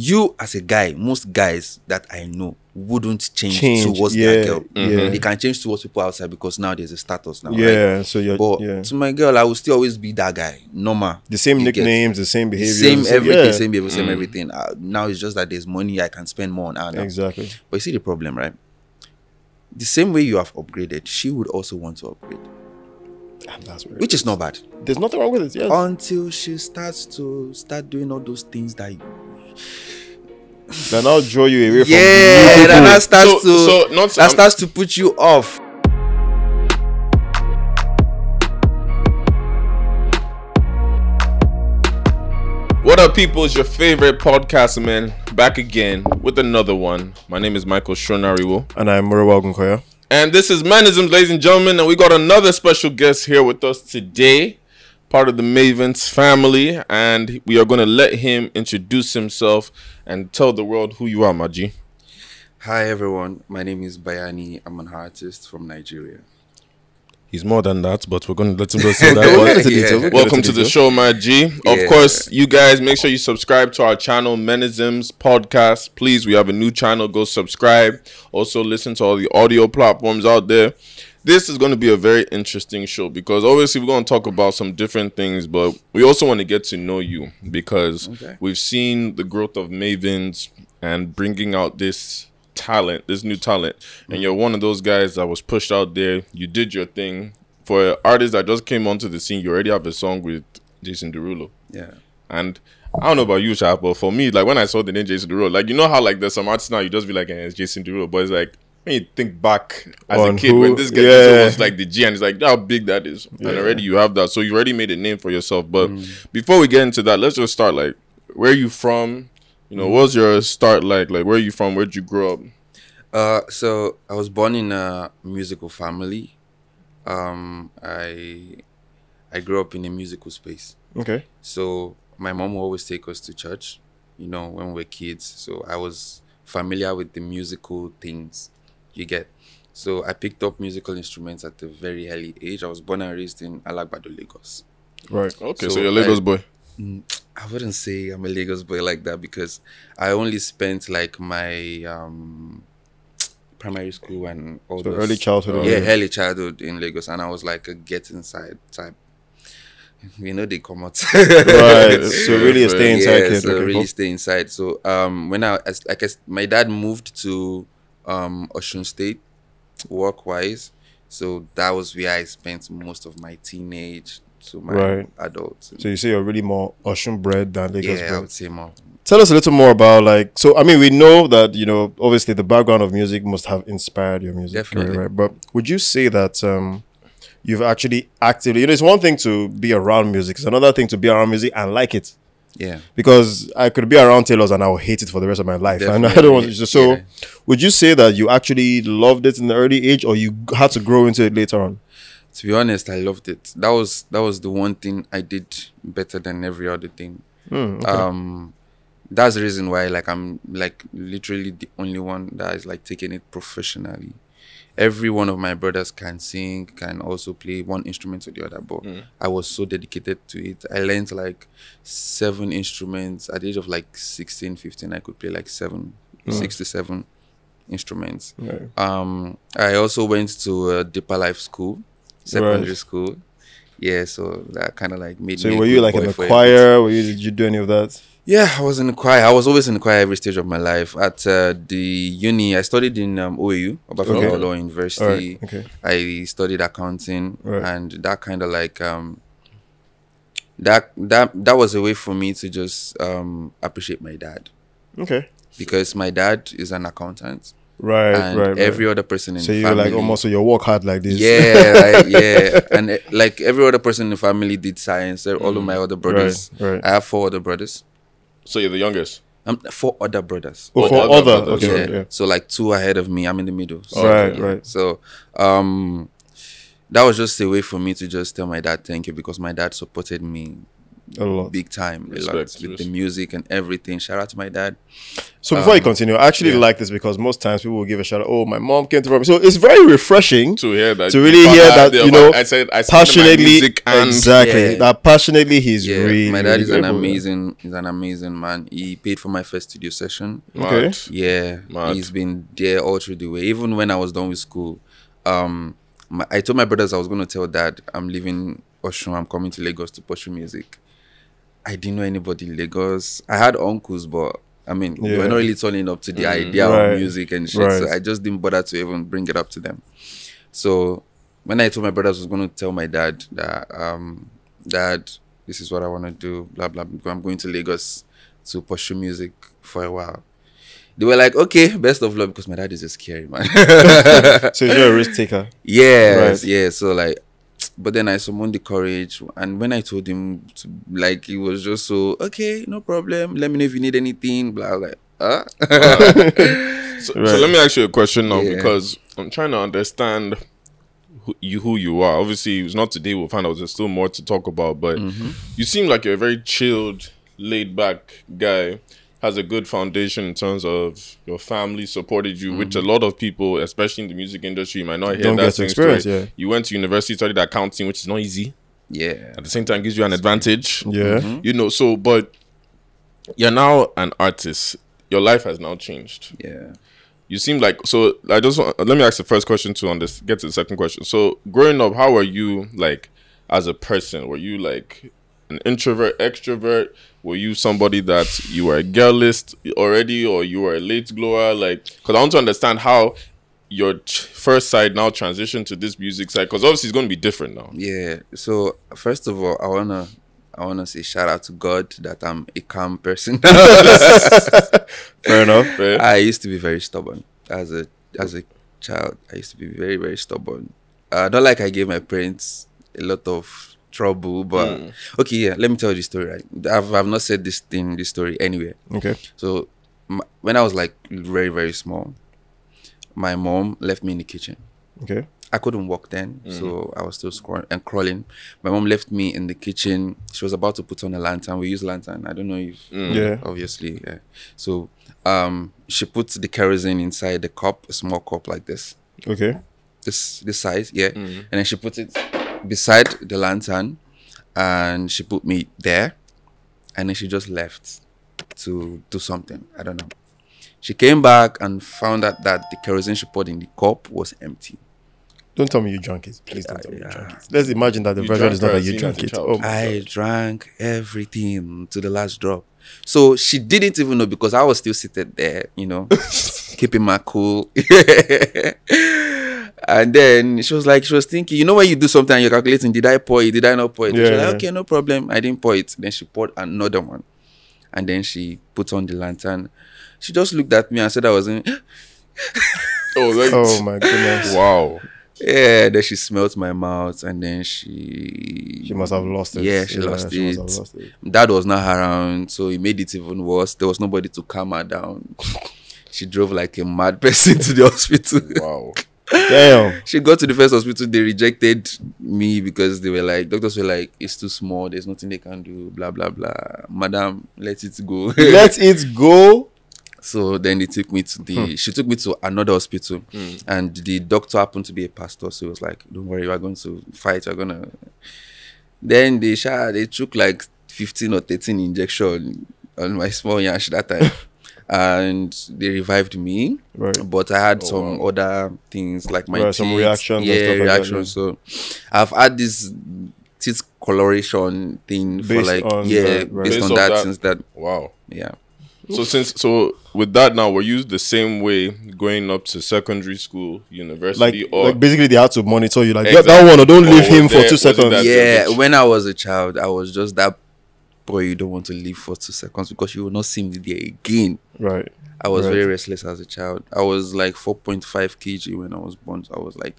you as a guy, most guys that I know wouldn't change, Change, towards yeah, their girl. yeah. They can change towards people outside because now there's a status now. Right? Yeah, so you're But yeah. to my girl, I will still always be that guy. Normal. the same nicknames, the same behavior, same everything, yeah. same behavior, same everything. Uh, now it's just that there's money I can spend more on her now. Exactly. But you see the problem, right? The same way you have upgraded, she would also want to upgrade, And that's where which is not bad. there's nothing wrong with it. Yes. Until she starts to start doing all those things that you Then I'll draw you away from yeah, you that, that starts So- to so not- that I'm- starts to put you off. What up, people? It's your favorite podcast, man. Back again with another one. My name is Michael Shonariwo. And I'm Murewa Gunkoya. And this is Menisms, ladies and gentlemen. And we got another special guest here with us today, part of the Mavin's family. And we are going to let him introduce himself and tell the world who you are, Maji. Hi everyone, my name is Bayanni. I'm an artist from Nigeria. He's more than that, but we're going to let him go say that. We'll But- get into details, we'll get Welcome to the show, my G. Of Yeah. course, you guys make sure you subscribe to our channel, Menisms Podcast. Please, we have a new channel. Go subscribe. Also, listen to all the audio platforms out there. This is going to be a very interesting show because obviously we're going to talk about some different things, but we also want to get to know you because Okay. we've seen the growth of Mavin's and bringing out this talent, this new talent, and you're one of those guys that was pushed out there. You did your thing. For artists that just came onto the scene, you already have a song with Jason Derulo. Yeah. And I don't know about you, Sharp, but for me, like when I saw the name Jason Derulo, like you know how like there's some artists now you just be like, eh, it's Jason Derulo, but it's like when you think back as On a kid who- when this guy yeah. is almost like the G and it's like how big that is. And already you have that. So you already made a name for yourself. But before we get into that, let's just start like where are you from? You know, what was your start like? Like where are you from? Where'd you grow up? Uh, so I was born in a musical family. Um, I I grew up in a musical space. Okay. So my mom would always take us to church, you know, when we were kids. So I was familiar with the musical things you get. So I picked up musical instruments at a very early age. I was born and raised in Alagbado, Lagos. Right. Okay, so, So, you're a Lagos like- boy. I wouldn't say I'm a Lagos boy like that because I only spent like my um primary school and all So those early childhood. yeah, and- early childhood in Lagos, and I was like a get inside type. You know they come out. Right. So really stay inside yeah, so really stay inside. So um, when I as like as my dad moved to um Osun State, work wise, so that was where I spent most of my teenage to my Right. adult. So you say you're really more Ocean bred than Lagos yeah, I would say more. Tell us a little more about like so I mean we know that you know obviously the background of music must have inspired your music career, right? But would you say that um you've actually actively you know it's one thing to be around music, it's another thing to be around music and like it. Yeah. Because I could be around tailors and I will hate it for the rest of my life. And I don't want to, so yeah. would you say that you actually loved it in the early age or you had to grow into it later on? To be honest, I loved it. That was that was the one thing I did better than every other thing. Hmm, Um, that's the reason why like I'm like literally the only one that is like taking it professionally. Every one of my brothers can sing, can also play one instrument or the other, but mm. I was so dedicated to it. I learned like seven instruments at the age of like 16, 15. I could play like seven, mm. six to seven instruments. Right. Um, I also went to a deeper life school, secondary Right. school. Yeah, so that kind of like made So me. were you like in the a choir? Were you did you do any of that? Yeah, I was in the choir. I was always in the choir every stage of my life. At uh, the uni, I studied in um, OAU, Obafemi Okay. Awolowo University. Alright, okay. I studied accounting, Right. and that kind of like um, that that that was a way for me to just um, appreciate my dad Okay. because my dad is an accountant, Right, and right, right. every other person in so the you're family. like almost so you work hard like this. Yeah, like, yeah, and like every other person in the family did science. All of my other brothers. Mm. right. I have four other brothers. So you're the youngest. Um, four other brothers. Oh, for other other, brothers, okay, yeah. okay. So like two ahead of me. I'm in the middle. So, Right, yeah. right. So um, that was just a way for me to just tell my dad thank you because my dad supported me A lot. big time, a lot Respect, with the music and everything. Shout out to my dad. So before you continue, I actually like this because most times people will give a shout out. Oh, my mom came to me. So it's very refreshing to hear that, to really hear that the- you know I said I said passionately music and exactly Yeah. that passionately he's Yeah, really my dad is an grateful. amazing, he's an amazing man. He paid for my first studio session. Okay. Mad. Yeah, Mad. he's been there all through the way. Even when I was done with school, um, my, I told my brothers I was going to tell dad I'm leaving Osun. I'm coming to Lagos to pursue music. I didn't know anybody in Lagos. I had uncles, but I mean, they Yeah. were not really turning up to the idea Right. of music and shit. So I just didn't bother to even bring it up to them. So when I told my brothers I was going to tell my dad that, um, dad, this is what I want to do, blah blah. blah. I'm going to Lagos to pursue music for a while. They were like, okay, best of luck because my dad is a scary man. So you're a risk taker. yes, Right. yeah. So like, but then I summoned the courage, and when I told him, to, like, he was just so okay, no problem. Let me know if you need anything. Blah, like, huh? So, so let me ask you a question now Yeah. because I'm trying to understand who you who you are. Obviously, it's not today. We'll find out. There's still more to talk about, but Mm-hmm. you seem like you're a very chilled, laid back guy. Has a good foundation in terms of your family supported you, which a lot of people, especially in the music industry, might not hear Don't that get experience, story. yeah. You went to university, studied accounting, which is not easy. yeah, At the same time, gives you an advantage Yeah. Mm-hmm. you know so but you're now an artist your life has now changed yeah. you seem like so i just want, let me ask the first question to on this get to the second question so growing up how were you like as a person were you like an introvert extrovert were you somebody that you were a girl list already or you were a late glower like because i want to understand how your ch- first side now transitioned to this music side because obviously it's going to be different now Yeah. So first of all, I wanna I wanna say shout out to God that I'm a calm person. Fair enough. right? I used to be very stubborn as a as a child. I used to be very very stubborn. Uh, not like I gave my parents a lot of trouble, but hmm. okay, yeah. Let me tell you the story. Right, I've I've not said this thing, this story anywhere. Okay. So m- when I was like very very small, my mom left me in the kitchen. Okay. I couldn't walk then, so mm-hmm. I was still squirm- uh, and crawling. My mom left me in the kitchen. She was about to put on a lantern. We use lantern. I don't know if mm. Yeah. obviously. Yeah. So um, she puts the kerosene inside the cup, a small cup like this, Okay. this this size, yeah. Mm-hmm. And then she put it beside the lantern, and she put me there, and then she just left to do something. I don't know. She came back and found out that the kerosene she poured in the cup was empty. Don't tell me you drank it. Please don't tell me you yeah. drank it. Let's imagine that the You version is not that you drank it. Oh, I drank everything to the last drop. So she didn't even know because I was still seated there, you know, keeping my cool. and then she was like, she was thinking, you know, when you do something and you're calculating, did I pour it? Did I not pour it? she was like, okay, no problem. I didn't pour it. Then she poured another one. And then she put on the lantern. She just looked at me and said I wasn't. oh, like, oh my goodness. wow Yeah, then she smelt my mouth and then she She must have lost it. Yeah, she lost she it. must have lost it. Dad was not around, so it made it even worse. There was nobody to calm her down. She drove like a mad person to the hospital. wow Damn. she got to the first hospital, they rejected me because they were like, doctors were like, it's too small, there's nothing they can do, blah blah blah. Madam, let it go. Let it go. So then they took me to the. Hmm. She took me to another hospital, hmm. and the doctor happened to be a pastor. So he was like, "Don't worry, we're going to fight. We're gonna." Then they shot. they took like fifteen or thirteen injection on my small yash that time, and they revived me. Right. But I had oh, some other things like my Right, some teeth. reactions and Yeah, stuff like that, reactions. So I've had this teeth coloration thing for like yeah, that, right. based Based on on that, that. since that wow yeah. So since so with that now, were you the same way going up to secondary school, Like, university, or like basically they had to monitor you. Like get Exactly. that one or don't Or leave oh, him was for there- two seconds. yeah when i was a child i was just that boy you don't want to leave for two seconds because you will not see me there again Right. i was Right. very restless as a child i was like 4.5 kg when i was born so i was like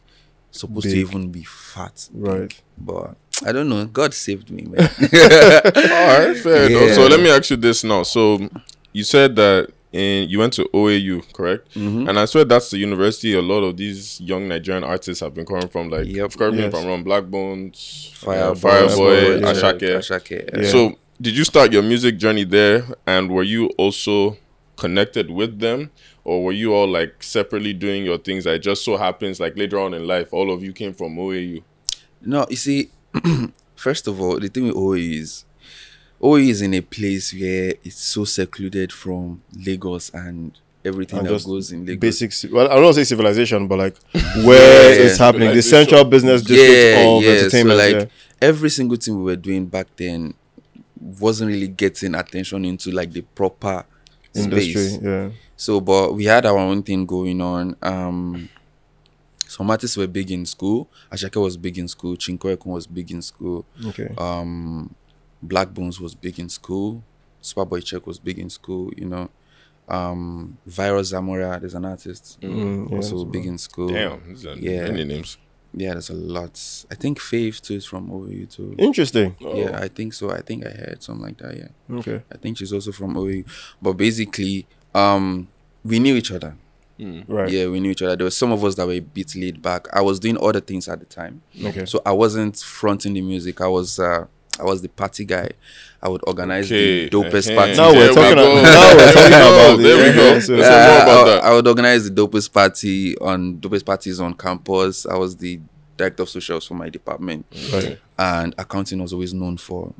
supposed to even be fat Right. but i don't know god saved me man all right, fair enough. So let me ask you this now. So you said that in you went to OAU, correct? Mm-hmm. And I swear that's the university a lot of these young Nigerian artists have been coming from. Like, Yep. correct me if I'm wrong. Blaqbonez, Fire uh, Fireboy, yeah. Asake. Asake Yeah. So did you start your music journey there, and were you also connected with them, or were you all like separately doing your things? That just so happens like later on in life, all of you came from OAU. No, you see, first of all, the thing with OE is OE is in a place where it's so secluded from Lagos and everything And that goes in Lagos. Basic, well, I don't say civilization, but like where Yeah. it's happening, the central business district yeah, of yeah. So entertainment. like yeah. every single thing we were doing back then wasn't really getting attention into like the proper industry. space. Yeah. So, but we had our own thing going on. Um, some artists were big in school. Asake was big in school. Chinko Ekun was big in school. Okay. Um, Blaqbonez was big in school. Superboy Cheque was big in school. You know, um, Virus Zamora, there's an artist Mm, also so- big in school. Damn, these are Yeah. many names. Yeah, there's a lot. I think Faith too is from OU too. Interesting. Yeah, I think so. I think I heard something like that. Yeah. Okay. I think she's also from OU. But basically, um, we knew each other. Right. Yeah, we knew each other. There were some of us that were a bit laid back. I was doing other things at the time. Okay. So I wasn't fronting the music. I was uh I was the party guy. I would organize Okay, the dopest eh-heh. party. Now we're talking about- now we're There we talking go. about. There we go. so- Let's Uh, about I, that. I would organize the dopest party on dopest parties on campus. I was the director of socials for my department. Right. And accounting was always known for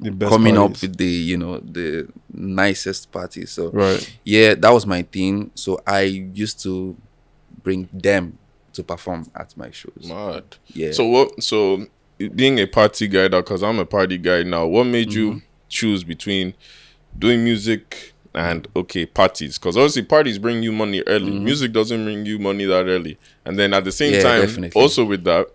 The best coming up with the, you know, the nicest parties. So Right. yeah, that was my thing. So I used to bring them to perform at my shows. Mad. Yeah. So what? So being a party guy, now because I'm a party guy now, what made Mm-hmm. you choose between doing music and okay parties? Because obviously parties bring you money early. Music doesn't bring you money that early. And then at the same Mm-hmm. Yeah, time, definitely. also with that.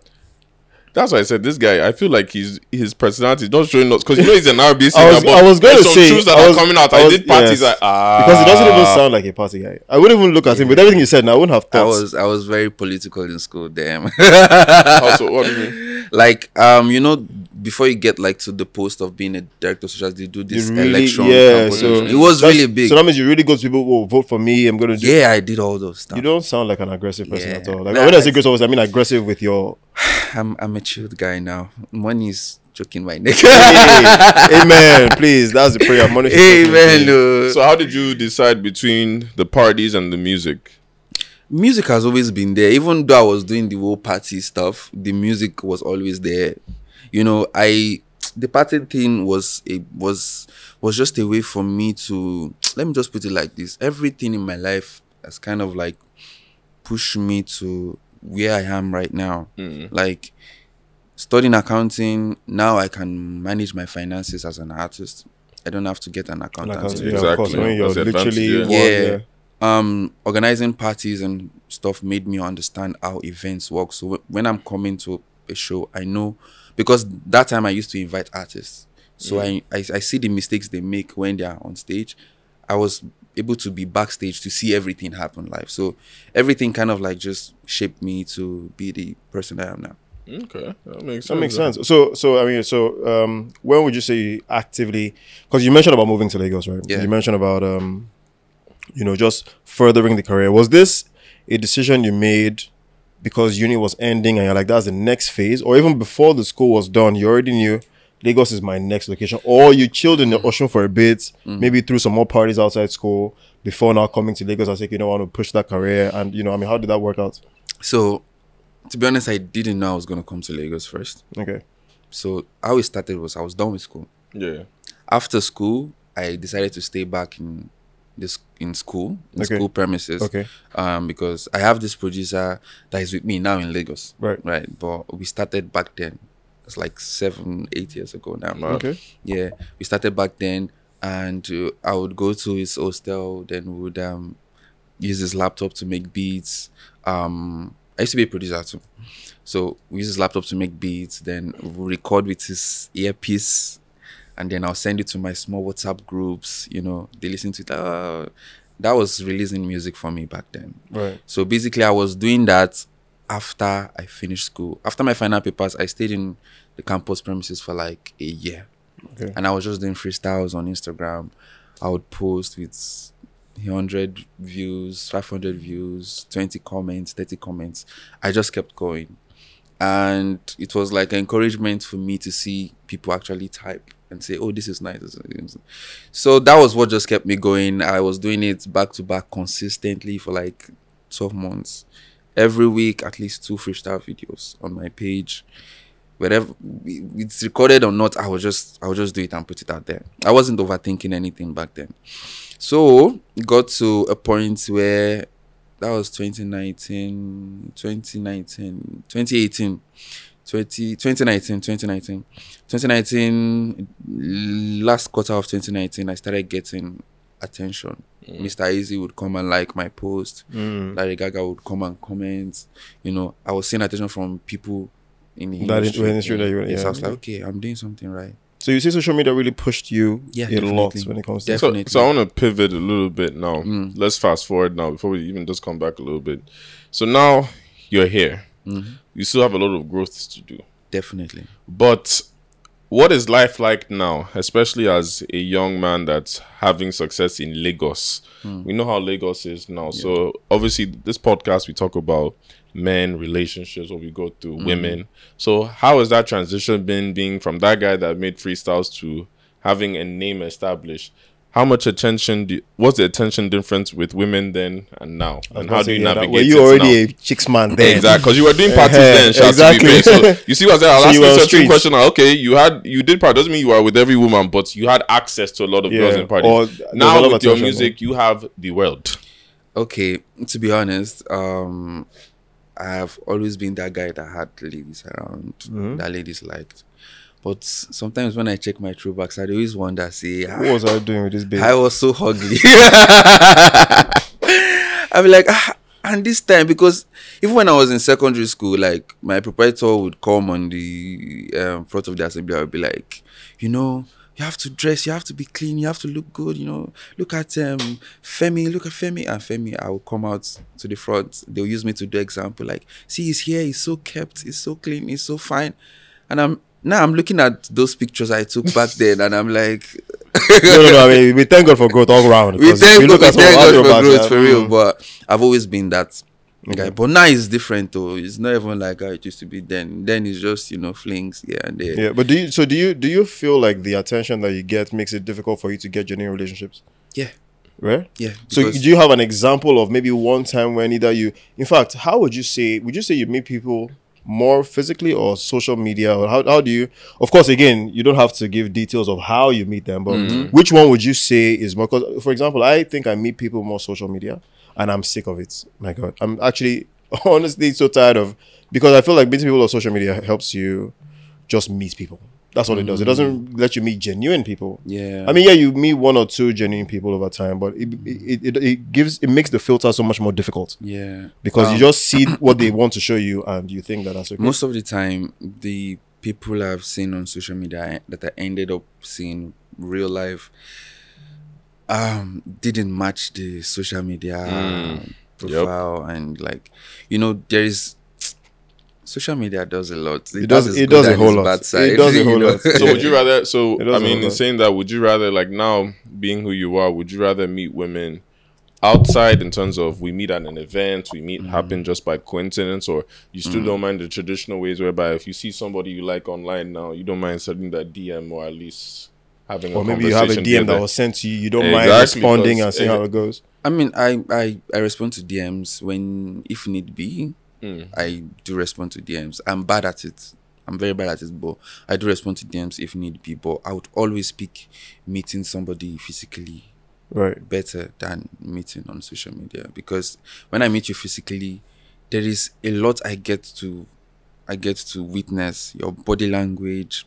That's why I said this guy. I feel like he's his personality is not showing us because you know he's an RBC. I was- but I was gonna there's some say, tunes that I are was- coming out. I I, did parties yes. like ah Because it doesn't even sound like a party guy. I wouldn't even look at him with everything you said. Now I wouldn't have I was I was very political in school, damn. Also, what do you mean? Like um, you know, before you get like to the post of being a director of socials, they do this really- election. yeah, so it was really big. So that means you really go to people who vote for me. I'm gonna do. yeah, I did all those stuff. You don't sound like an aggressive person Yeah. at all. Like Nah, when I say aggressive, I mean aggressive with your. I'm I'm a chilled guy now. Money's choking my neck. Amen. Please, that's the prayer. Money should come Amen. from no. So how did you decide between the parties and the music? Music has always been there. Even though I was doing the whole party stuff, the music was always there. You know, I the party thing was it was was just a way for me to let me just put it like this. Everything in my life has kind of like pushed me to where I am right now. Mm. Like studying accounting, now I can manage my finances as an artist. I don't have to get an accountant. Like, to yeah, do of course. Exactly. When you're That's literally advantage, one, yeah. yeah. Um organizing parties and stuff made me understand how events work so wh- when i'm coming to a show i know because that time i used to invite artists so I, I i see the mistakes they make when they are on stage i was able to be backstage to see everything happen live so everything kind of like just shaped me to be the person i am now Okay, that makes sense. That makes sense. So, so I mean, so um, when would you say you actively? Because you mentioned about moving to Lagos, right? Yeah. You mentioned about um, you know, just furthering the career. Was this a decision you made because uni was ending and you're like, that's the next phase, or even before the school was done, you already knew Lagos is my next location, or you chilled in the Osun for a bit, mm. maybe through some more parties outside school before now coming to Lagos. I think you know, I want to push that career, and you know, I mean, how did that work out? so to be honest i didn't know i was going to come to lagos first Okay, so how it started was i was done with school Yeah. after school, I decided to stay back in this in school, in Okay. school premises. Okay. Um, because I have this producer that is with me now in Lagos. Right. Right. But we started back then. It's like seven, eight years ago now. okay, Yeah, we started back then, and uh, I would go to his hostel. Then we would um use his laptop to make beats. Um, I used to be a producer too, so we use his laptop to make beats. Then we record with his earpiece, and then I'll send it to my small WhatsApp groups. You know, they listen to it. Uh, that was releasing music for me back then. right, So basically, I was doing that after I finished school. After my final papers, I stayed in the campus premises for like a year. Okay. And I was just doing freestyles on Instagram. I would post with 100 views, 500 views, 20 comments, 30 comments. I just kept going. And it was like encouragement for me to see people actually type and say, "Oh, this is nice." So that was what just kept me going. I was doing it back to back consistently for like twelve months, every week at least two freestyle videos on my page. Whatever it's recorded or not, I will just I will just do it and put it out there. I wasn't overthinking anything back then. So got to a point where that was 2019, 2019, 2018, 20, 2019, 2019. 2019, last quarter of 2019, I started getting attention. Mr. Eazi would come and like my post. Larry Gaaga would come and comment. You know, I was seeing attention from people in the That industry. industry that you were- yes, yeah. I was like, okay, I'm doing something right. So you see, social media really pushed you Yeah, a lot when it comes to Def- So, so I want to pivot a little bit now. Mm. Let's fast forward now before we even just come back a little bit. So now you're here. Mm-hmm. You still have a lot of growth to do. Definitely. But what is life like now, especially as a young man that's having success in Lagos? We know how Lagos is now. So obviously, this podcast we talk about men, relationships, what we go through, women. So how has that transition been, being from that guy that made freestyles to having a name established? How much attention? Do, what's the attention difference with women then and now? And how do you Yeah, that- navigate? Were you it already now? a chicks man then? Exactly, because you were doing parties then. Exactly. To be. So you see what I'm saying? I'll So ask you you a on certain question. like, Okay, you had you did part. Doesn't mean you were with every woman, but you had access to a lot of girls in parties. or there was a now with your attention, music, you have the world. Okay, to be honest, um, I have always been that guy that had ladies around Mm-hmm. that ladies liked. But sometimes when I check my throwbacks, I always wonder, say, ah, What was I doing with this baby? I was so ugly. Be like, ah, and this time because even when I was in secondary school, like my proprietor would come on the um, front of the assembly, I would be like, you know, you have to dress, you have to be clean, you have to look good, you know. Look at um Femi, look at Femi, and Femi, I will come out to the front. They'll use me to do example, like, see, he's here, he's so kept, he's so clean, he's so fine, and I'm now I'm looking at those pictures I took back then, and I'm like, no, no, no. I mean, we thank God for growth all round. we thank God, we thank God for growth for real. mm. But I've always been that guy. But now it's different though. It's not even like how it used to be then. Then it's just you know flings here and there. Yeah, but do you? So do you? Do you feel like the attention that you get makes it difficult for you to get genuine relationships? Yeah, Right. yeah. So do you have an example of maybe one time when either you, in fact, how would you say? Would you say you meet people more physically or social media, or how, how do you? Of course, again, you don't have to give details of how you meet them, but mm-hmm. which one would you say is more? Because, for example, I think I meet people more social media, and I'm sick of it. My God, I'm actually honestly so tired of because I feel like meeting people on social media helps you just meet people. That's what it does. It doesn't let you meet genuine people. yeah. I mean, yeah, you meet one or two genuine people over time, but it it, it, it gives it makes the filter so much more difficult yeah. because you Um, just see what they want to show you and you think that that's okay. most of the time the people I've seen on social media that I ended up seeing real life um didn't match the social media um, profile and like you know there is social media does a lot It does- it does a whole lot. bad It does a whole lot. So would you rather? So I mean, in saying that, would you rather like now being who you are? Would you rather meet women outside in terms of we meet at an event, we meet Mm. happen just by coincidence, or you still don't mind the traditional ways whereby if you see somebody you like online now, you don't mind sending that DM or at least having or a maybe you have a DM there. that was sent to you, you don't mind responding and seeing uh, how it goes. I mean, I, I I respond to DMs when if need be. Mm. I do respond to DMs. I'm bad at it. I'm very bad at it, but I do respond to DMs if need be. But I would always pick meeting somebody physically Right. better than meeting on social media because when I meet you physically, there is a lot I get to I get to witness your body language.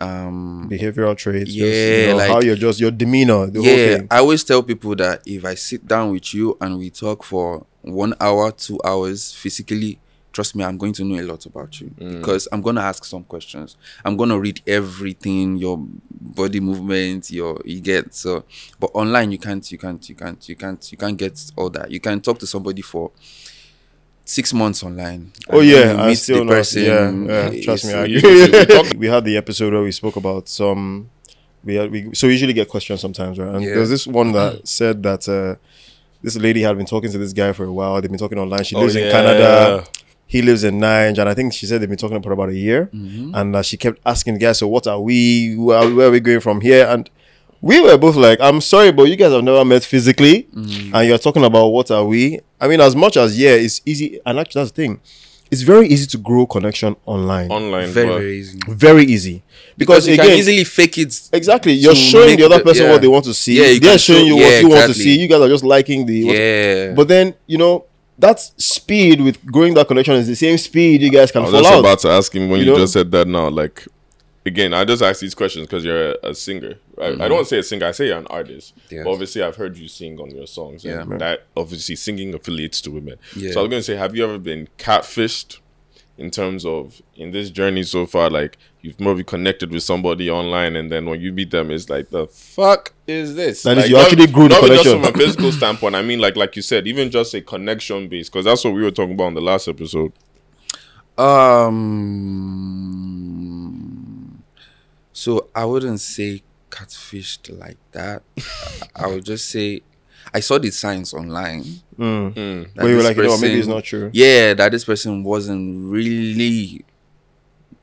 Um Behavioral traits. just, you Yeah, know, like- how you're just your demeanor, the whole yeah. I always tell people that if I sit down with you and we talk for one hour, two hours physically, trust me, I'm going to know a lot about you because I'm gonna ask some questions. I'm gonna read everything, your body movement, your you get so. But online, you can't, you can't, you can't, you can't, you can't get all that. You can talk to somebody for six months online. Oh yeah, I still the person, yeah, yeah, trust me. I it's- you- agree. you talk- we had the episode where we spoke about some. We had we so we usually get questions sometimes, right? And Yeah. there's this one that said that uh, this lady had been talking to this guy for a while. They've been talking online. She lives in Canada. he lives in Niger, and I think she said they've been talking for about a year. Mm-hmm. And uh, she kept asking guys, "So what are we? Where, where are we going from here?" And we were both like, "I'm sorry, but you guys have never met physically, Mm-hmm. and you're talking about what are we?" I mean, as much as yeah, it's easy, and actually that's the thing. It's very easy to grow connection online. Online. Very, but- very easy. very easy because, Because you again, can easily fake it. Exactly. You're to showing make the other the- person yeah. what they want to see. Yeah, you They're can showing show- you what yeah, you want to exactly. see. You guys are just liking the. what- Yeah. But then you know that speed with growing that connection is the same speed you guys can I was fall just out. about to ask him when You you, know? just said that now. Like, again, I just ask these questions because you're a, a singer. Right? I don't say a singer. I say you're an artist. Yes. But obviously, I've heard you sing on your songs. And Yeah. that obviously singing affiliates to women. Yeah. So I was going to say, have you ever been catfished in terms of in this journey so far? Like, you've maybe connected with somebody online, and then when you meet them, it's like, the fuck is this? That is, like, you not- actually grew the not just from a physical standpoint. I mean, like, like you said, even just a connection base, because that's what we were talking about on the last episode. Um. So I wouldn't say catfished like that. I- I would just say I saw the signs online. Mm. Mm. that Where you were this like, you know, maybe it's not true. Yeah, that this person wasn't really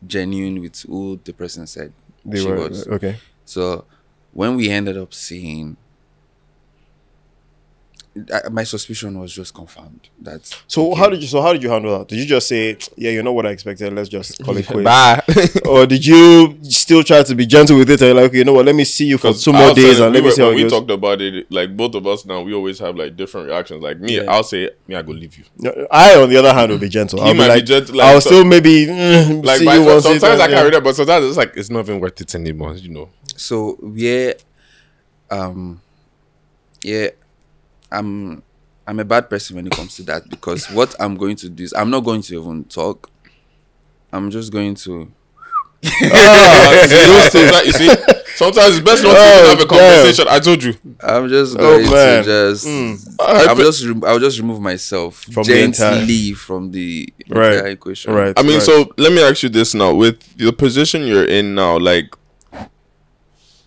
genuine with who the person said They she were was. okay. So when we ended up seeing, I, my suspicion was just confirmed. That So okay, how did you? So how did you handle that? Did you just say, "Yeah, you know what I expected. Let's just call it quits," Bye. or did you still try to be gentle with it and like, okay, you know what? Let me see you for two more days and let me see how when it we goes. talked about it, like both of us now, we always have like different reactions. Like me, Yeah. I'll say, me, I go leave you. I, on the other hand, will be gentle. I'll be might be like, gentle, like, I'll so- still maybe mm, Like see by- you once. sometimes I yeah. carry it, but sometimes it's like it's not even worth it anymore. You know. So yeah, um, yeah, I'm I'm a bad person when it comes to that because what I'm going to do is I'm not going to even talk. I'm just going to sometimes, you see, sometimes it's best not to Oh, have a damn. conversation. I told you. I'm just Oh, going man. to just Mm. I'm just rem- I'll just remove myself From the gently from the Right. equation. Right. I mean, right. so let me ask you this now: with the position you're in now, like,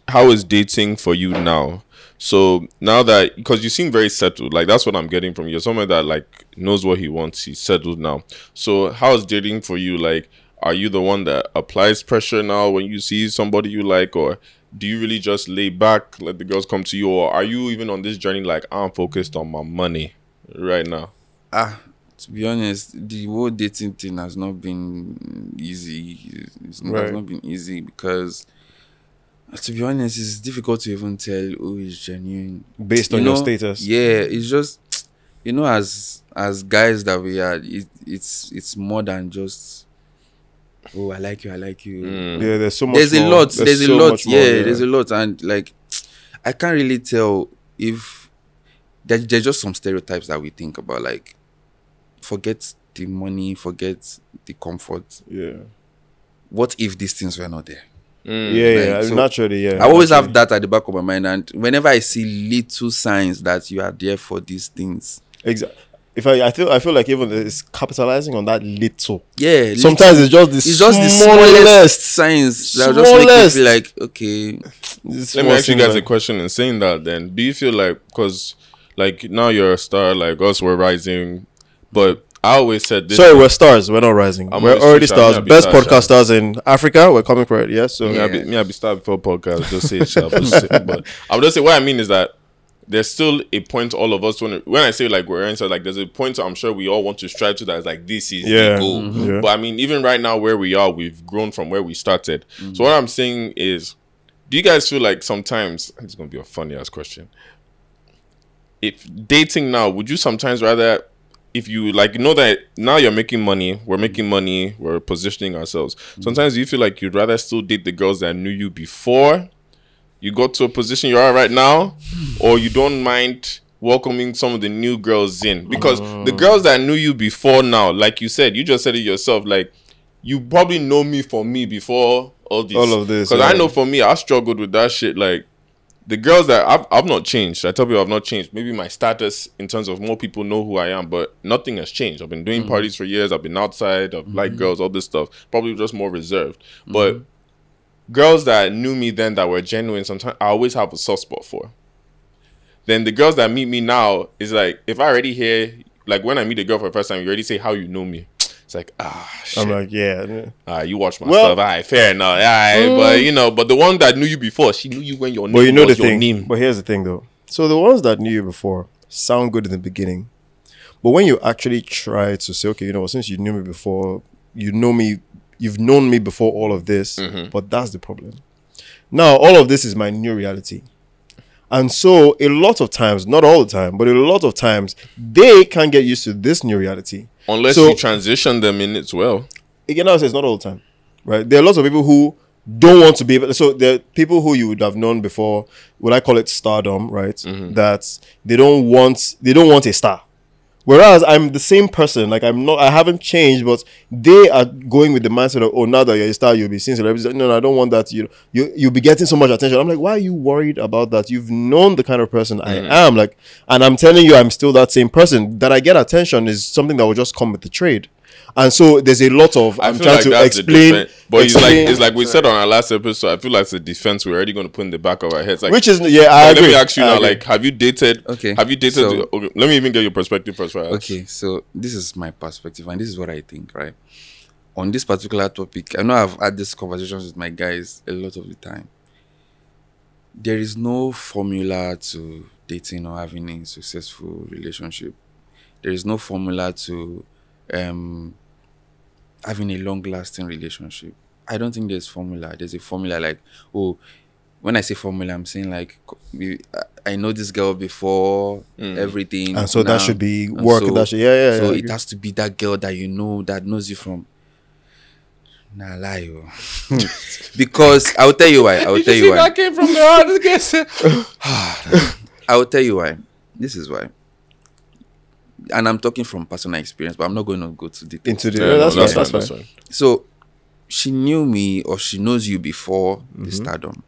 how is dating for you now? So now that because you seem very settled, like that's what I'm getting from you. You're someone that like knows what he wants. He's settled now. So how is dating for you? Like, are you the one that applies pressure now when you see somebody you like, or do you really just lay back, let the girls come to you, or are you even on this journey like I'm focused on my money right now? Ah, to be honest, the whole dating thing has not been easy. It's not, Right. has not been easy because, to be honest, it's difficult to even tell who is genuine. based You on your status. Yeah, it's just you know, as as guys that we are, it, it's it's more than just oh, I like you, I like you. Mm. Yeah, there's so much. There's a lot. There's, a so lot. much more, yeah, there's a lot, and like I can't really tell if there, there's just some stereotypes that we think about. Like, forget the money, forget the comfort. yeah. What if these things were not there? Mm. Yeah, yeah, Like, so- naturally, yeah. I always have that at the back of my mind, and whenever I see little signs that you are there for these things, Exactly. If I, I feel, I feel like even it's capitalizing on that little. yeah, Sometimes it's just the it's just the smallest. smallest signs that just make you Smallest. feel like okay, Let me small ask you things guys a question. In saying that, then, do you feel like because, like, now you're a star, like us, we're rising, but I always said this. Sorry, we're stars. We're not rising. I'm we're already street, stars. be Best stars, podcast stars in Africa. We're coming for it. Yes. So me, I be, me, I be star before podcast. Just say it, sharp, just say. But I'm just saying what I mean is that there's still a point all of us when when I say like we're inside, like there's a point I'm sure we all want to strive to that is like this is Yeah. the goal. Mhm. But I mean, even right now where we are, we've grown from where we started. So what I'm saying is, do you guys feel like sometimes it's gonna be a funny ass question? If dating now, would you sometimes rather if you like you know that now you're making money, we're making money, we're positioning ourselves. Mm-hmm. Sometimes you feel like you'd rather still date the girls that knew you before you got to a position you are right now, hmm. or you don't mind welcoming some of the new girls in. Because oh. the girls that knew you before now, like you said, you just said it yourself, like you probably know me for me before all this, All of this, because I know for me, I struggled with that shit, like. The girls that I've, I've not changed. I tell people I've not changed. Maybe my status in terms of more people know who I am, but nothing has changed. I've been doing mm-hmm. parties for years. I've been outside. I've liked mm-hmm. girls, all this stuff. Probably just more reserved. Mm-hmm. But girls that knew me then that were genuine, sometimes I always have a soft spot for. Then the girls that meet me now is like if I already hear like when I meet a girl for the first time, you already say how you know me. It's like ah shit. I'm like, yeah. Ah, you watch my Well- stuff. Alright, fair enough. Alright, but you know, but the one that knew you before, she knew you when your name But you know the was your thing. name. But here's the thing, though. So the ones that knew you before sound good in the beginning, but when you actually try to say, okay, you know, since you knew me before, you know me, you've known me before all of this. Mm-hmm. But that's the problem. Now all of this is my new reality. And so a lot of times, not all the time, but a lot of times, they can't get used to this new reality. Unless So- you transition them in as well. again, I say it's not all the time, right? There are lots of people who don't want to be able. So there are people who you would have known before. Would I call it stardom, right? Mm-hmm. That they don't want. They don't want a star. Whereas I'm the same person. Like I'm not. I haven't changed, but they are going with the mindset of, oh, now that you're a star, you'll be seeing celebrities. No, no, I don't want that. You, you, you'll be getting so much attention. I'm like, why are you worried about that? You've known the kind of person I mm-hmm. am. Like, and I'm telling you, I'm still that same person. That I get attention is something that will just come with the trade. And so there's a lot of I I'm trying like to that's the explain. defense. But it's like it's like we said on our last episode. I feel like it's a defense we're already going to put in the back of our heads. Like, which is yeah. I like, let agree. me ask you I now. agree. Like, have you dated? Okay, Have you dated? so- okay, let me even get your perspective first. Right? Okay, so this is my perspective, and this is what I think, right? On this particular topic, I know I've had these conversations with my guys a lot of the time. There is no formula to dating or having a successful relationship. There is no formula to um, having a long lasting relationship. I don't think there's formula. There's a formula like, oh, when I say formula, I'm saying like, I- I know this girl before everything, And so that should be and work, that should- yeah, yeah, So yeah, it has to be that girl that you know that knows you from. Nah, lie, oh. because I will tell you why. I will tell you why. came from the heart. This I will tell you why. This is why. And I'm talking from personal experience, but I'm not going to go to details. into the Yeah, yeah, no, that's, that's fine, fine. that's That's fine. fine. So she knew me or she knows you before the mm-hmm. stardom.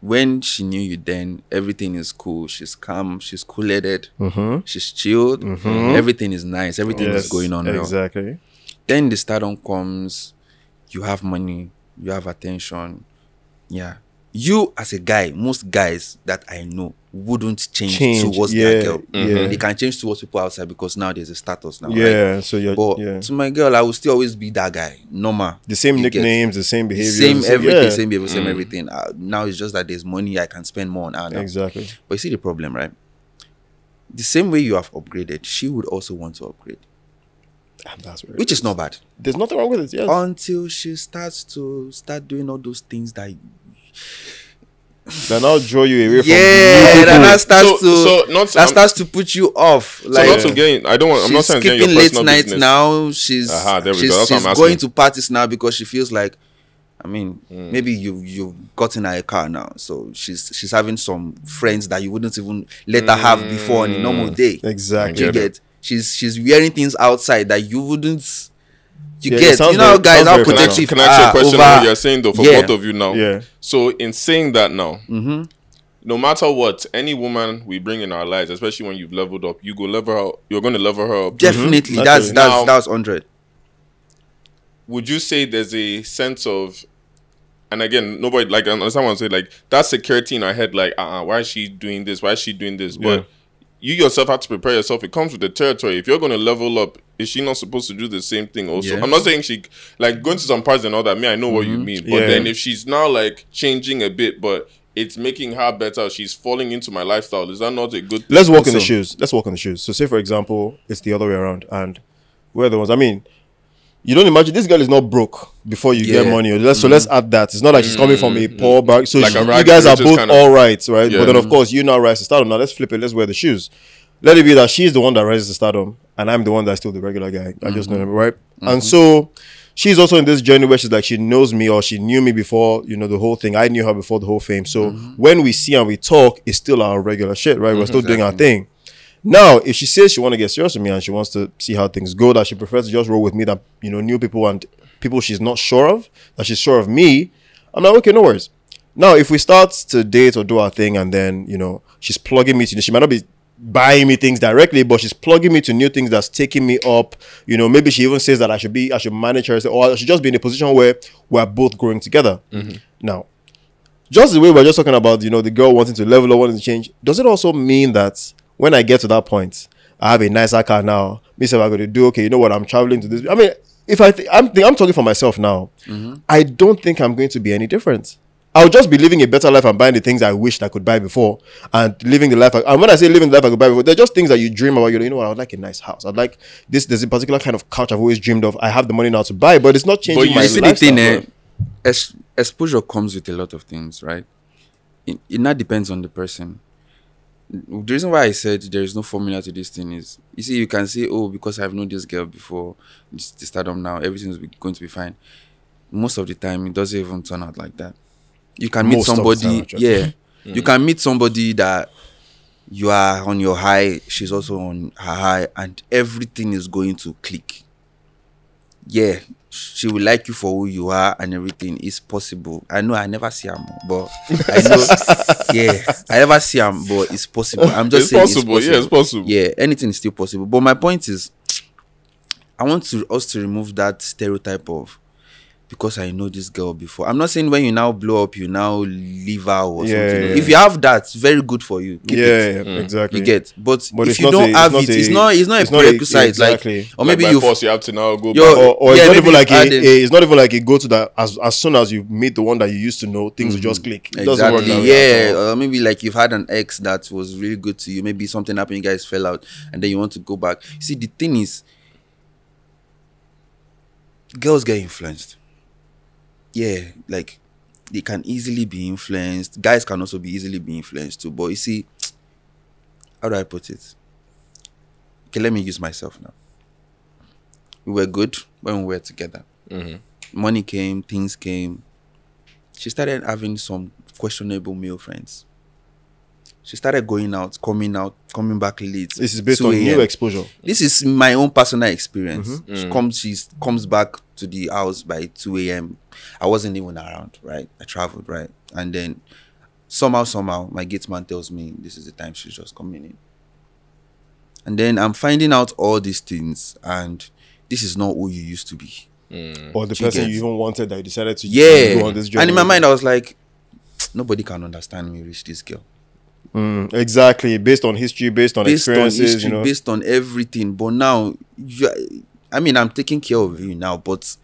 When she knew you then, everything is cool. She's calm, she's cool headed, mm-hmm. she's chilled, mm-hmm. everything is nice, everything is going on well. exactly. Then the stardom comes, you have money, you have attention. Yeah. You as a guy, most guys that I know wouldn't change, Change, towards yeah, that girl. yeah. They can change towards people outside because now there's a status now. right? Yeah, so you're But yeah. to my girl, I will still always be that guy. Normal. the same nicknames, the same behavior, Same everything, yeah. same behavior, same everything. Uh, now it's just that there's money I can spend more on her now. Exactly. But you see the problem, right? The same way you have upgraded, she would also want to upgrade, And that's where which is not bad. There's nothing wrong with it. Yes. Until she starts to start doing all those things that They now draw you away from yeah, new that, starts So- to so not- that I'm- starts to put you off. So Like not to gain. I don't want. I'm not saying getting your skipping late personal nights business. now. She's Aha, there we she's, go. That's what she's I'm going asking. to parties now because she feels like. I mean, Hmm. maybe you you've gotten her a car now, so she's she's having some friends that you wouldn't even let her have before on a normal day. Exactly. You get she's she's wearing things outside that you wouldn't. You Yeah, get you know very- guys sounds how very Can I, protective can I ask you a are question over- what you're saying though for Yeah. both of you now? Yeah. So in saying that now, Mm-hmm. no matter what, any woman we bring in our lives, especially when you've leveled up, you go level her. You're going to level her up. Definitely, Mhm. that's that's Now- that's hundred. Would you say there's a sense of, and again, nobody like I understand what I'm saying. Like that security in our head, like, uh, uh why is she doing this? Why is she doing this? But Yeah. You yourself have to prepare yourself. It comes with the territory. If you're going to level up, is she not supposed to do the same thing? Also, Yeah. I'm not saying she like going to some parts and all that. Me, I know what you mm-hmm. mean. But Yeah. then if she's now like changing a bit, but it's making her better, she's falling into my lifestyle. Is that not a good? Let's walk in the shoes. Let's walk in the shoes. So, say for example, it's the other way around, and we're the ones. I mean, you don't imagine this girl is not broke before you get money. Let's, So let's add that. It's not like she's coming from a poor back. So Mm. Like she- you guys are both all right, right? Yeah. But then of course you now rise to stardom. Now let's flip it. Let's wear the shoes. Let it be that she's the one that rises to stardom, and I'm the one that's still the regular guy. I just know Mm-hmm. him, right? And so she's also in this journey where she's like she knows me or she knew me before you know the whole thing. I knew her before the whole fame. So Mm-hmm. when we see and we talk, it's still our regular shit, right? We're still doing our thing. Now, if she says she want to get serious with me and she wants to see how things go, that she prefers to just roll with me that you know new people and people she's not sure of, that she's sure of me, I'm like, okay, no worries. Now, if we start to date or do our thing and then you know she's plugging me to, she might not be buying me things directly, but she's plugging me to new things that's taking me up. You know, maybe she even says that I should be, I should manage her, or I should just be in a position where we're both growing together. Mm-hmm. Now, just the way we're just talking about, you know, the girl wanting to level up, wanting to change, does it also mean that when I get to that point, I have a nicer car now, me say I'm going to do, okay, you know what, I'm traveling to this. I mean, if I th- I'm th- I'm talking for myself now, I don't think I'm going to be any different. I'll just be living a better life and buying the things I wished I could buy before, and living the life. I, and when I say living the life I could buy before, they're just things that you dream about. You know, you know what? I would like a nice house. I'd like this. There's a particular kind of couch I've always dreamed of. I have the money now to buy, but it's not changing you my see the lifestyle. thing, eh, ex- exposure comes with a lot of things, right? It, it not depends on the person. The reason why I said there is no formula to this thing is, you see, you can say, oh, because I've known this girl before, the stardom now, everything's going to be fine. Most of the time, it doesn't even turn out like that. You can meet Most time, somebody, yeah, you can meet somebody that you are on your high, she's also on her high, and everything is going to click yeah, she will like you for who you are and everything. It's possible. I know I never see him, but I know, yeah, I never see him, but it's possible. I'm just It's saying possible, It's yeah, it's possible. Yeah, anything is still possible. But my point is, I want to us to remove that stereotype of because I know this girl before. I'm not saying when you now blow up, you now leave her or Yeah, something. yeah. If you have that, it's very good for you. Keep yeah, it. yeah, mm. exactly. You get, but, But if you don't a- have it's it, not it's not. It's not it's a not a- prerequisite. exactly. Like, or maybe by you force, you have to now go back. or, or Yeah, eh, it's not even like a, add a- it's not even like you go to that as as soon as you meet the one that you used to know, things will just mm-hmm. click. It doesn't work Exactly. that way. Yeah. Or maybe like you've had an ex that was really good to you. Maybe something happened, you guys fell out, and then you want to go back. See, the thing is, girls get influenced. Yeah, like they can easily be influenced. Guys can also be easily be influenced too. But you see, how do I put it? Okay, let me use myself now. We were good when we were together. Mm-hmm. Money came, things came she started having some questionable male friends. She started going out, coming out, coming back late. This is based on new exposure. This is my own personal experience. Mm-hmm. She comes, she comes back to the house by 2 a.m. I wasn't even around, right? I traveled, right? And then somehow, somehow, my gate man tells me this is the time she's just coming in. And then I'm finding out all these things, and this is not who you used to be. Or the She person gets- you even wanted that you decided to Yeah. go on this journey. And in my mind, I was like, nobody can understand me, reach this girl. Mm, exactly. Based on history, based on based on experiences, history, you know. based on everything. But now, you, I mean, I'm taking care of you now, but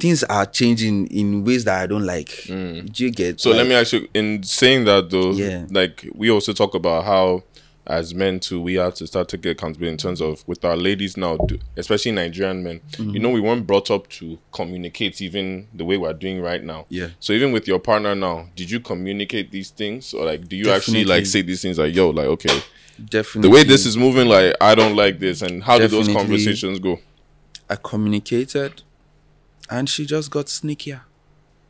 things are changing in ways that I don't like. Do you get? So like, let me ask you, in saying that though, Yeah. like we also talk about how as men too, we have to start to get accountability in terms of with our ladies now, especially Nigerian men. Mm-hmm. You know, we weren't brought up to communicate even the way we're doing right now. Yeah. So even with your partner now, did you communicate these things, or like do you actually like say these things like, yo, like okay, definitely the way this is moving, like I don't like this, and how did those conversations go? I communicated, and she just got sneakier.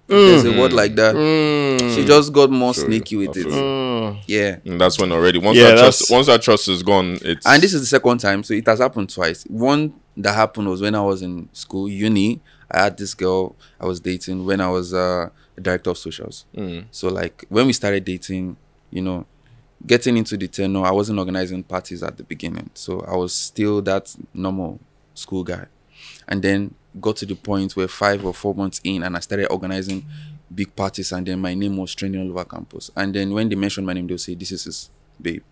There's a mm. word like that. She mm. just got more Sure, sneaky with I it. feel mm. Yeah. And that's when already once Yeah, that trust once that trust is gone, it's And this is the second time, so it has happened twice. One that happened was when I was in school, uni. I had this girl I was dating when I was uh, a director of socials. So like when we started dating, you know, getting into the tenor, I wasn't organizing parties at the beginning, so I was still that normal school guy. And then got to the point where five or four months in, and I started organizing big parties, and then my name was trending all over campus. And then when they mentioned my name, they'll say, "This is his babe."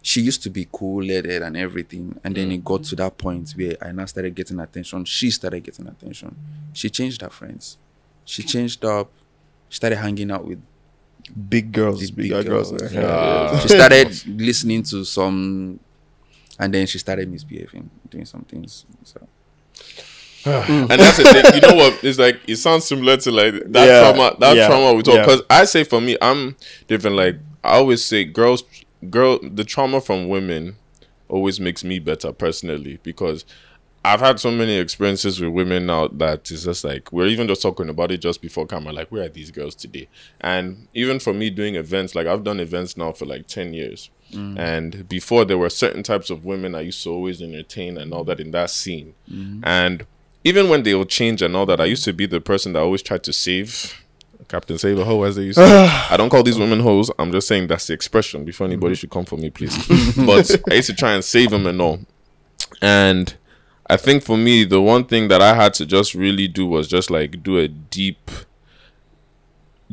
she used to be cool headed and everything and then it got to that point where i now started getting attention she started getting attention she changed her friends she changed up she started hanging out with Big girls, big bigger girls. girls. Yeah. she started listening to some and then she started misbehaving doing some things so and that's the thing. You know what? It's like it sounds similar to like that Yeah, trauma. That yeah, trauma we talk. yeah. Because I say for me, I'm different. Like I always say, girls, girl, the trauma from women always makes me better personally because I've had so many experiences with women now that it's just like we're even just talking about it just before camera. Like where are these girls today? And even for me doing events, like I've done events now for like ten years. Mm. And before there were certain types of women I used to always entertain and all that in that scene. Mm. And even when they will change and all that, I used to be the person that always tried to save Captain Save a hoe, as they used to. I don't call these women hoes. I'm just saying that's the expression. Before anybody mm-hmm. should come for me, please. but I used to try and save them and all. And I think for me, the one thing that I had to just really do was just like do a deep,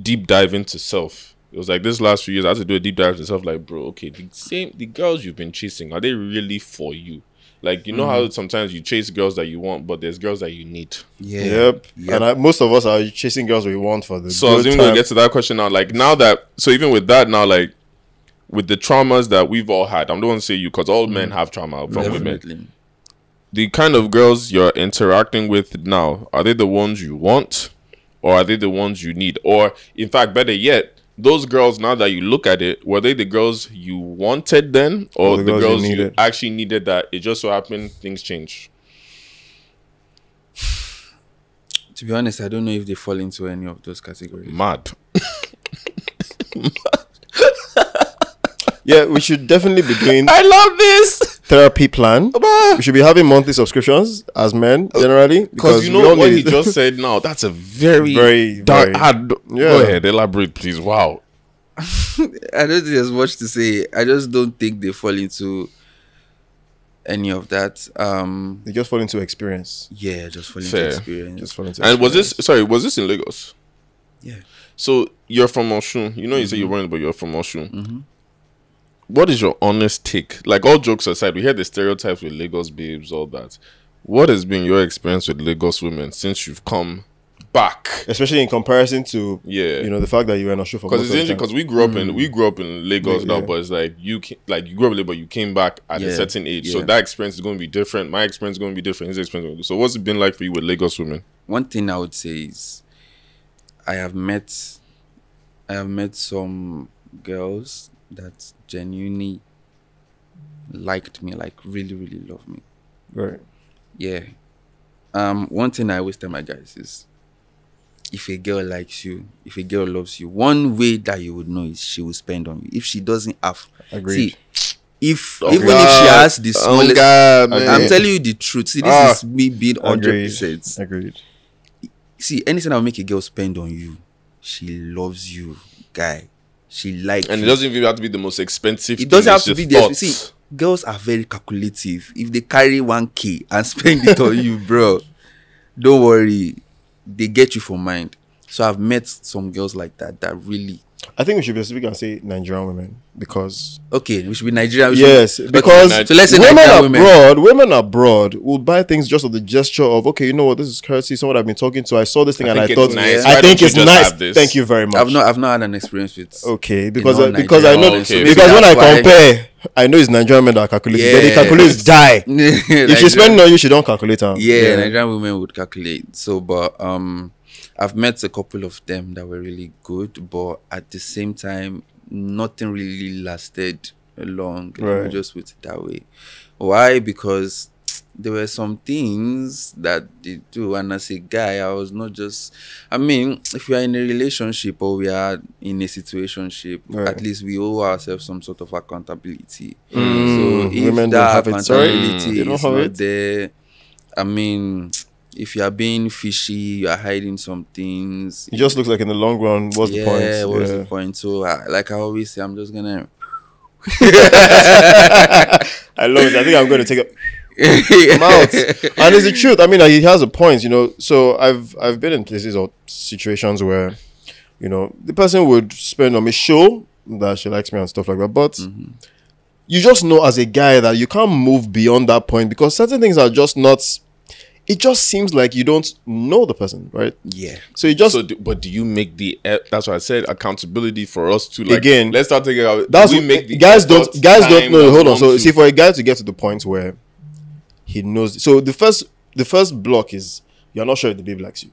deep dive into self. It was like this last few years, I had to do a deep dive into self. Like, bro, okay, the same, the girls you've been chasing, are they really for you? Like you know how mm-hmm. sometimes you chase girls that you want, but there's girls that you need. Yeah. Yep. Yep. And I, most of us are chasing girls we want for the. So I was good even gonna get to that question now. Like now that so even with that now, like with the traumas that we've all had, I'm not gonna say you because all men mm. have trauma from women. Definitely. The kind of girls you're interacting with now, are they the ones you want? Or are they the ones you need? Or in fact, better yet, those girls now that you look at it, were they the girls you wanted then? Or the the, girls you girls you, needed? actually needed that it just so happened things change? To be honest, I don't know if they fall into any of those categories. Mad. Yeah, we should definitely be doing I love this. therapy plan. We should be having monthly subscriptions as men generally Because you know all what he just said now. That's a very, Very, dark. very- ah, d- Go ahead, elaborate, please. Wow. I don't think there's much to say. I just don't think they fall into any of that. Um, they just fall into experience. yeah, just fall Fair. into experience. Just fall into. And was this sorry? Was this in Lagos? yeah. So you're from Osun. You know, you say you're running, but you're from Osun. What is your honest take? Like all jokes aside, we hear the stereotypes with Lagos babes, all that. What has been your experience with Lagos women since you've come back? especially in comparison to Yeah, you know the fact that you were not sure for because it's interesting because we grew up in mm. we grew up in Lagos Yeah. now, but it's like you ca- like you grew up in Lagos, but you came back at a certain age, so that experience is going to be different. My experience is going to be different. His experience. Going to be, so what's it been like for you with Lagos women? One thing I would say is, I have met, I have met some girls that genuinely liked me, like really, really love me. right. Yeah. Um, one thing I always tell my guys is if a girl likes you, if a girl loves you, one way that you would know is she will spend on you. If she doesn't have Agreed. see, if Oh even if she God. has the Oh God. I'm telling you the truth. See, this Ah. is me being hundred percent. Agreed. See, anything that will make a girl spend on you, she loves you, guy. She likes And it doesn't even have to be the most expensive. It doesn't have to the be thoughts. See, girls are very calculative. If they carry one k and spend it on you, bro, don't worry, they get you for mind. So I've met some girls like that that really I think we should be specific and say Nigerian women because okay. We should be Nigerian. we should- yes, Okay, because Nige- so let's say women Nigerian abroad, women abroad will buy things just of the gesture of okay, you know what, this is courtesy. Someone I've been talking to, I saw this thing I and I thought nice. Why I don't think it's nice. Thank you very much. I've not I've not had an experience with. Okay, because non- I, because I know Nigerian Okay. so because when I compare, I know it's Nigerian men that calculate. Yeah. Then the Yeah. calculates die. if Nigerian- spend spending on you, she don't calculate her. yeah, Nigerian women would calculate. So, but um, I've met a couple of them that were really good, but at the same time, nothing really lasted long. Let me just put it that way. Why? Because there were some things that they do, and as a guy, I was not just. I mean, if we are in a relationship or we are in a situationship, Right. at least we owe ourselves some sort of accountability. Mm, so if women that have it, sorry. accountability don't is not it. there, I mean, if you are being fishy, you are hiding some things. It just looks like in the long run, what's yeah, the point? what's Yeah. What's the point? So, I, like I always say, I'm just gonna. I love it. I think I'm going to take it out. And it's the truth. I mean, he has a point, you know. So I've I've been in places or situations where, you know, the person would spend on me, show that she likes me and stuff like that. But mm-hmm. you just know as a guy that you can't move beyond that point because certain things are just not. It just seems like you don't know the person, right? yeah. So you just So, do, but do you make the? e- That's what I said. Accountability for us to like. Again, let's start taking out. That's do we make the guys don't guys don't know. Hold on. So to? see, for a guy to get to the point where he knows, so the first the first block is you're not sure if the babe likes you.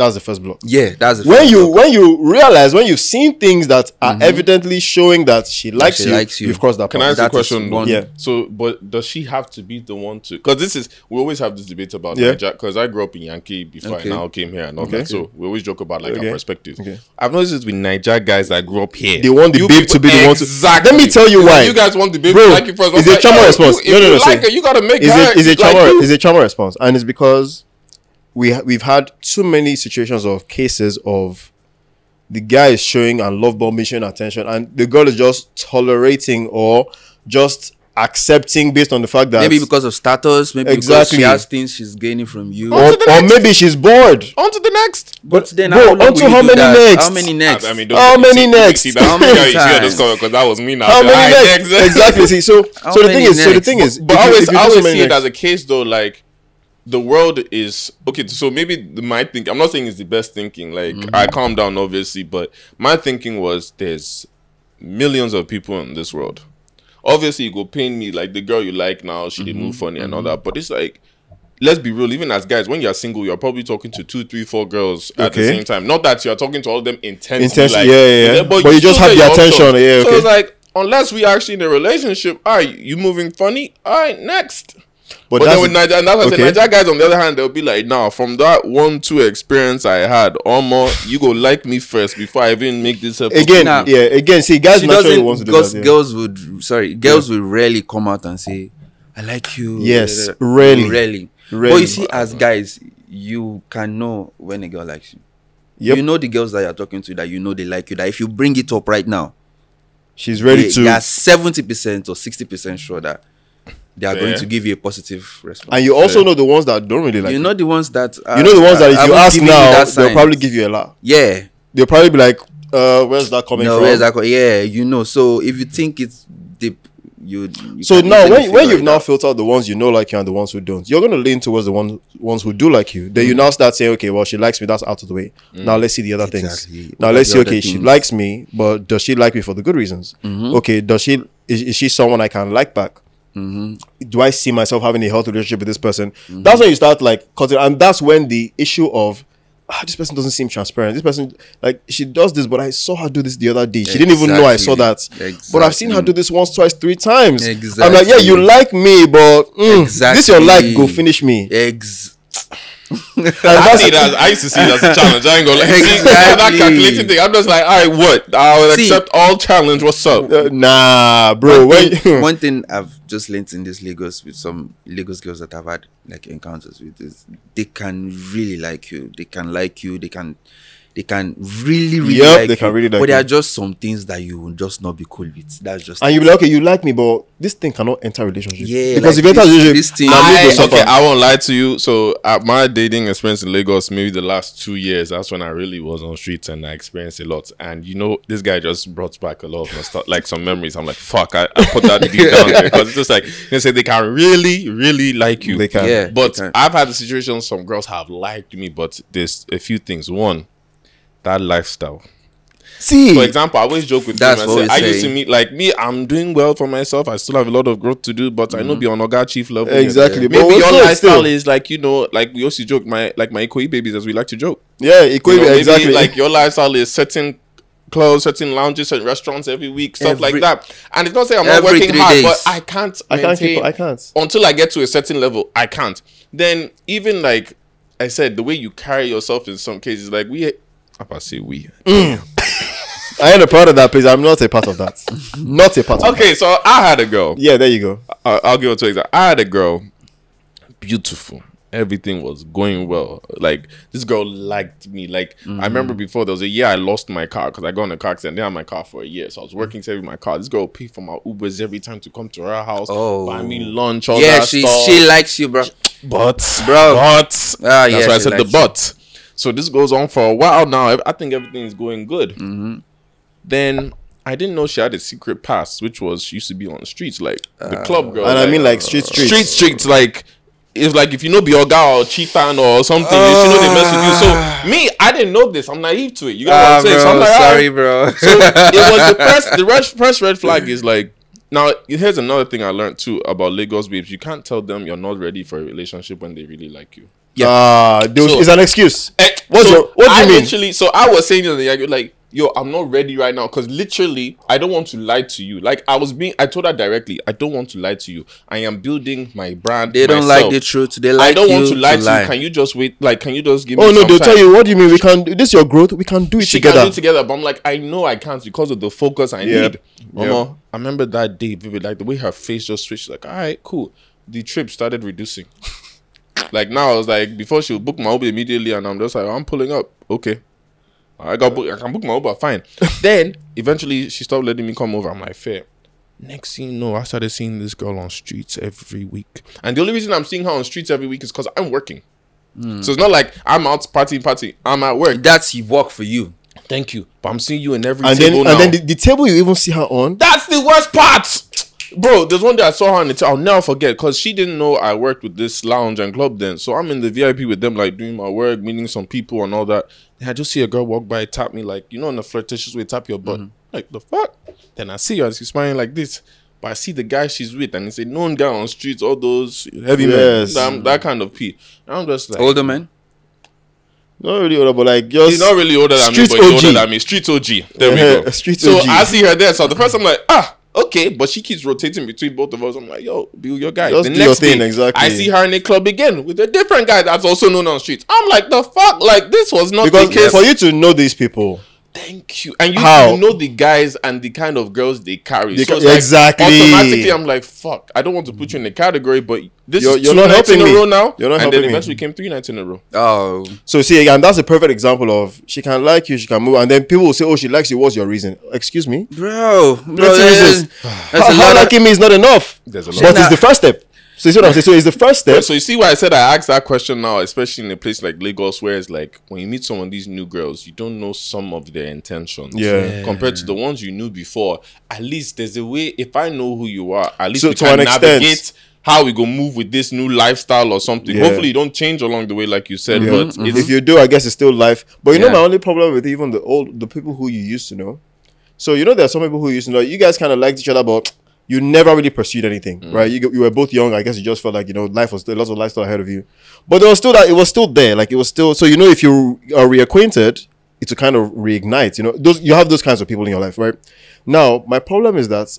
That's the first block. Yeah, that's the When first you block. when you realize when you've seen things that are mm-hmm. evidently showing that she likes, she you, likes you. you've crossed that Can I ask you a question? one- Yeah. So, but does she have to be the one to? Because this is we always have this debate about Yeah. Naija. Because I grew up in Yankee before Okay. I now came here and all Okay. that. So we always joke about like Okay. our perspectives. Okay. I've noticed this with Naija guys that grew up here. They want the You babe to be the one to- Exactly. Let me tell you why. You guys want the babe Bro, to like you first. it's I'm a like, trauma response. No, no, no, like see. her, you gotta make is her it is a like trauma is a trauma response and it's because we ha- we've had too many situations of cases of the guy is showing and love bombing showing attention and the girl is just tolerating or just accepting based on the fact that maybe because of status, maybe because Exactly. she has things she's gaining from you. or, or maybe she's bored. On to the next. But then, Bro, how long onto will how do many that? next? How many next? I mean, How many see- next? See, that, How many yeah, you see times? because that was me now. How many next? Exactly. See, so How so the many thing is, so the thing is, But if I always, you I always many see it as a case though, like the world is okay. So maybe my think I'm not saying it's the best thinking. Like Mm-hmm. I calm down, obviously, but my thinking was there's millions of people in this world. Obviously, you go pain me like the girl you like now. She Mm-hmm. move funny and all that, but it's like. Let's be real. Even as guys, when you're single, you're probably talking to two, three, four girls at the same time. Not that you're talking to all of them intensely. Like, yeah, yeah, yeah. But you just have the attention, yeah, So it's like, unless we actually in a relationship, all right, you moving funny, all right, next. But But then with Naija, and that's okay. Naija guys on the other hand, they'll be like, nah, from that one, two experience I had, Omo, you go like me first before I even make this effort. again, Nah. yeah, again. See, guys she naturally doesn't to do because that. yeah. girls would sorry girls will rarely come out and say i like you Yes, Da, da, da. rarely. rarely but you see as guys you can know when a girl likes you Yep. you know the girls that you're talking to that you know they like you that if you bring it up right now She's ready they, to, they are 70% or 60% sure that they are going to give you a positive response and you also know the ones that don't really like you you. know the ones that uh, You know the ones that if you ask given you now, they'll probably give you a lot. yeah They'll probably be like, uh, "Where's that coming no from?" where's that co- yeah you know so if you think it's deep you, you So now, when, when you've it now out. filtered the ones you know like you and the ones who don't, you're gonna lean towards the one, ones who do like you. Then Mm-hmm. you now start saying, okay, well, she likes me. That's out of the way. Now let's see the other Exactly. things. Now are let's see. Okay, she things? Mm-hmm. likes me, but does she like me for the good reasons? Okay, does she? Is, is she someone I can like back? Mm-hmm. Do I see myself having a healthy relationship with this person? That's when you start like, cutting, and that's when the issue of ah, this person doesn't seem transparent. This person, like, she does this, but I saw her do this the other day. She didn't even know I saw that. Exactly. But I've seen her do this once, twice, three times. Exactly. I'm like, yeah, you like me, but mm, this your like go finish me. Ex- And I, see that. I used to see that as a challenge. I ain't gonna like, see, that calculating thing. I'm just like, all right, what? I will See- accept all challenge. What's up? uh, nah, bro. one, thing, one thing I've just learned in this Lagos with some Lagos girls that I've had like encounters with is they can really like you. They can like you. They can they can really really Yep, like they can you. really like But there you. are just some things that you will just not be cool with. That's just and you'll be like, okay, you like me, but this thing cannot enter relationship. Yeah, because like if you enter this- relationship, this thing- now me I, okay, I won't lie to you. So, at my dating experience in Lagos, maybe the last two years, that's when I really was on streets and I experienced a lot. And you know, this guy just brought back a lot of stuff, like some memories. I'm like, fuck, I, I put that deep down there because it's just like they say they can really, really like you. They can. Yeah. But they can. I've had the situation some girls have liked me, but there's a few things. One, that lifestyle. See, For example, I always joke with That's them. what I, we say, I used to meet like me. I'm doing well for myself. I still have a lot of growth to do, but I know mm-hmm. beyond Oga Chief level. yet. Exactly, but Maybe we're your lifestyle still. is like you know, like we also joke my like my Ikoyi babies as we like to joke. yeah, it could You know, maybe, exactly like your lifestyle is certain clothes, certain lounges, certain restaurants every week, stuff like that. And it's not saying I'm not working hard, days. but I can't. I can't keep. I can't. until I get to a certain level, I can't. Then even like I said, the way you carry yourself in some cases, like we, I say we. I ain't a part of that, please. I'm not a part of that. not a part. of Okay, so I had a girl. Yeah, there you go. I- I'll give it to you. I had a girl, beautiful. Everything was going well. Like this girl liked me. Like I remember before there was a year I lost my car because I got in a car accident. I didn't my car for a year, so I was working saving my car. This girl paid for my Ubers every time to come to her house, Oh. buy me lunch, all yeah, that she stuff. she likes you, bro. But, Bro. but Ah, that's yeah, why I said the you. but. So this goes on for a while now. I think everything is going good. Mm-hmm. Then I didn't know she had a secret past, which was she used to be on the streets, like the club girl. And I mean, like street streets. street streets like it's like if you know Bioga or Cheetah or something, you know they mess with you. So me, I didn't know this. I'm naive to it. You got what Ah, I'm saying? so I'm like, sorry, ah. bro. So it was the first the red, first red flag is like now here's another thing I learned too about Lagos babes. You can't tell them you're not ready for a relationship when they really like you. Ah, there was- So- it's an excuse. Eh, What's so your- what do you I mean? Literally, so I was saying to the young, like, yo, I'm not ready right now because literally, I don't want to lie to you. Like, I was being, I told her directly, I don't want to lie to you. I am building my brand. they don't myself. like the truth. They like I don't you want to lie to, lie. you. Can you just wait? Like, can you just give Oh me? no, some they'll time? tell you. What do you mean? We can't. This is your growth. We can't do it She together. can do it together, but I'm like, I know I can't because of the focus I Yep. need. Mama, I remember that day, vivid, like the way her face just switched. Like, all right, cool. The trip started reducing. like now, I was like, before she would book my Uber immediately, and I'm just like, I'm pulling up. Okay, I got book. I can book my Uber. Fine. then eventually, she stopped letting me come over. I'm like, fair. Next thing you know, I started seeing this girl on streets every week. And the only reason I'm seeing her on streets every week is because I'm working. Hmm. So it's not like I'm out party party. I'm at work. That's he work for you. Thank you. But I'm seeing you in every And then table and then the, the table you even see her on. That's the worst part. Bro, there's one day I saw her on the t- I'll never forget because she didn't know I worked with this lounge and club then. So I'm in the VIP with them, like doing my work, meeting some people and all that. And I just see a girl walk by, tap me, like, you know, in a flirtatious way, tap your butt. Like, the fuck? Then I see her and she's smiling like this. But I see the guy she's with and it's a known guy on streets, all those heavy Yes. men, that, that kind of P. And I'm just like, Older man. Not really older, but like just He's not really older than me, but he's OG. older than me. Street OG. There we go. street so OG. I see her there. So the first I'm like, ah, okay. But she keeps rotating between both of us. I'm like, yo, be your guy. Just the next thing, day, exactly. I see her in a club again with a different guy that's also known on streets. I'm like, the fuck? Like, this was not because the case. for you to know these people, Thank you. And you, How? you know the guys and the kind of girls they carry. They so ca- like, exactly. Automatically, I'm like, fuck. I don't want to put you in the category, but this You're- is you're two not nights helping in a me. row now. You're not and helping then me. eventually came three nights in a row. Oh, so see again, that's a perfect example of she can like you, she can move, and then people will say, "Oh, she likes you. What's your reason?" Excuse me. bro, bro, That's the reason. there's How, a how lot of liking me is not enough. There's a lot. But Nah. it's the first step. So you see what I'm saying? So it's the first step. So you see why I said I asked that question now, especially in a place like Lagos, where it's like when you meet some of these new girls, you don't know some of their intentions. Yeah. Compared to the ones you knew before, at least there's a way. If I know who you are, at least So we to can an extent- navigate how we go move with this new lifestyle or something. Yeah. Hopefully, you don't change along the way, like you said. Yeah. But mm-hmm. If it's you do, I guess it's still life. But you know my only problem with even the old the people who you used to know. So you know there are some people who used to know. You guys kind of liked each other, but you never really pursued anything, mm. right? You, you were both young. I guess you just felt like you know life was still lots of lifestyle ahead of you. But there was still that it was still there. Like it was still. So you know if you are reacquainted, it's to kind of reignite. You know those you have those kinds of people in your life, right? Now my problem is that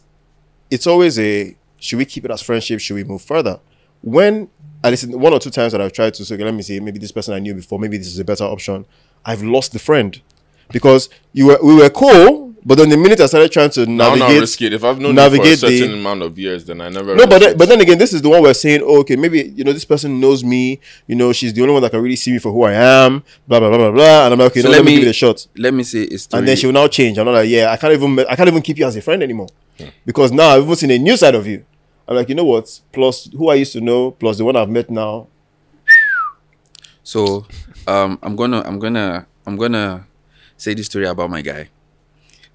it's always a should we keep it as friendship? Should we move further? When I listen one or two times that I've tried to say, okay, let me see, maybe this person I knew before, maybe this is a better option. I've lost the friend because you were we were cool, but then the minute I started trying to I'll not navigate, risk it. If I've known you for a navigate certain the- amount of years, then I never. no, but then, but then again, this is the one we're saying, oh, okay, maybe you know this person knows me, you know, she's the only one that can really see me for who I am, blah blah blah blah blah, and I'm like, okay, So no, let let, me me- give it a shot. let me say a story. And then she will now change. I'm not like, yeah, I can't even I can't even keep you as a friend anymore. Because now I've even seen a new side of you. I'm like, you know what? Plus who I used to know, plus the one I've met now. So, um, I'm gonna, I'm gonna, I'm gonna say this story about my guy.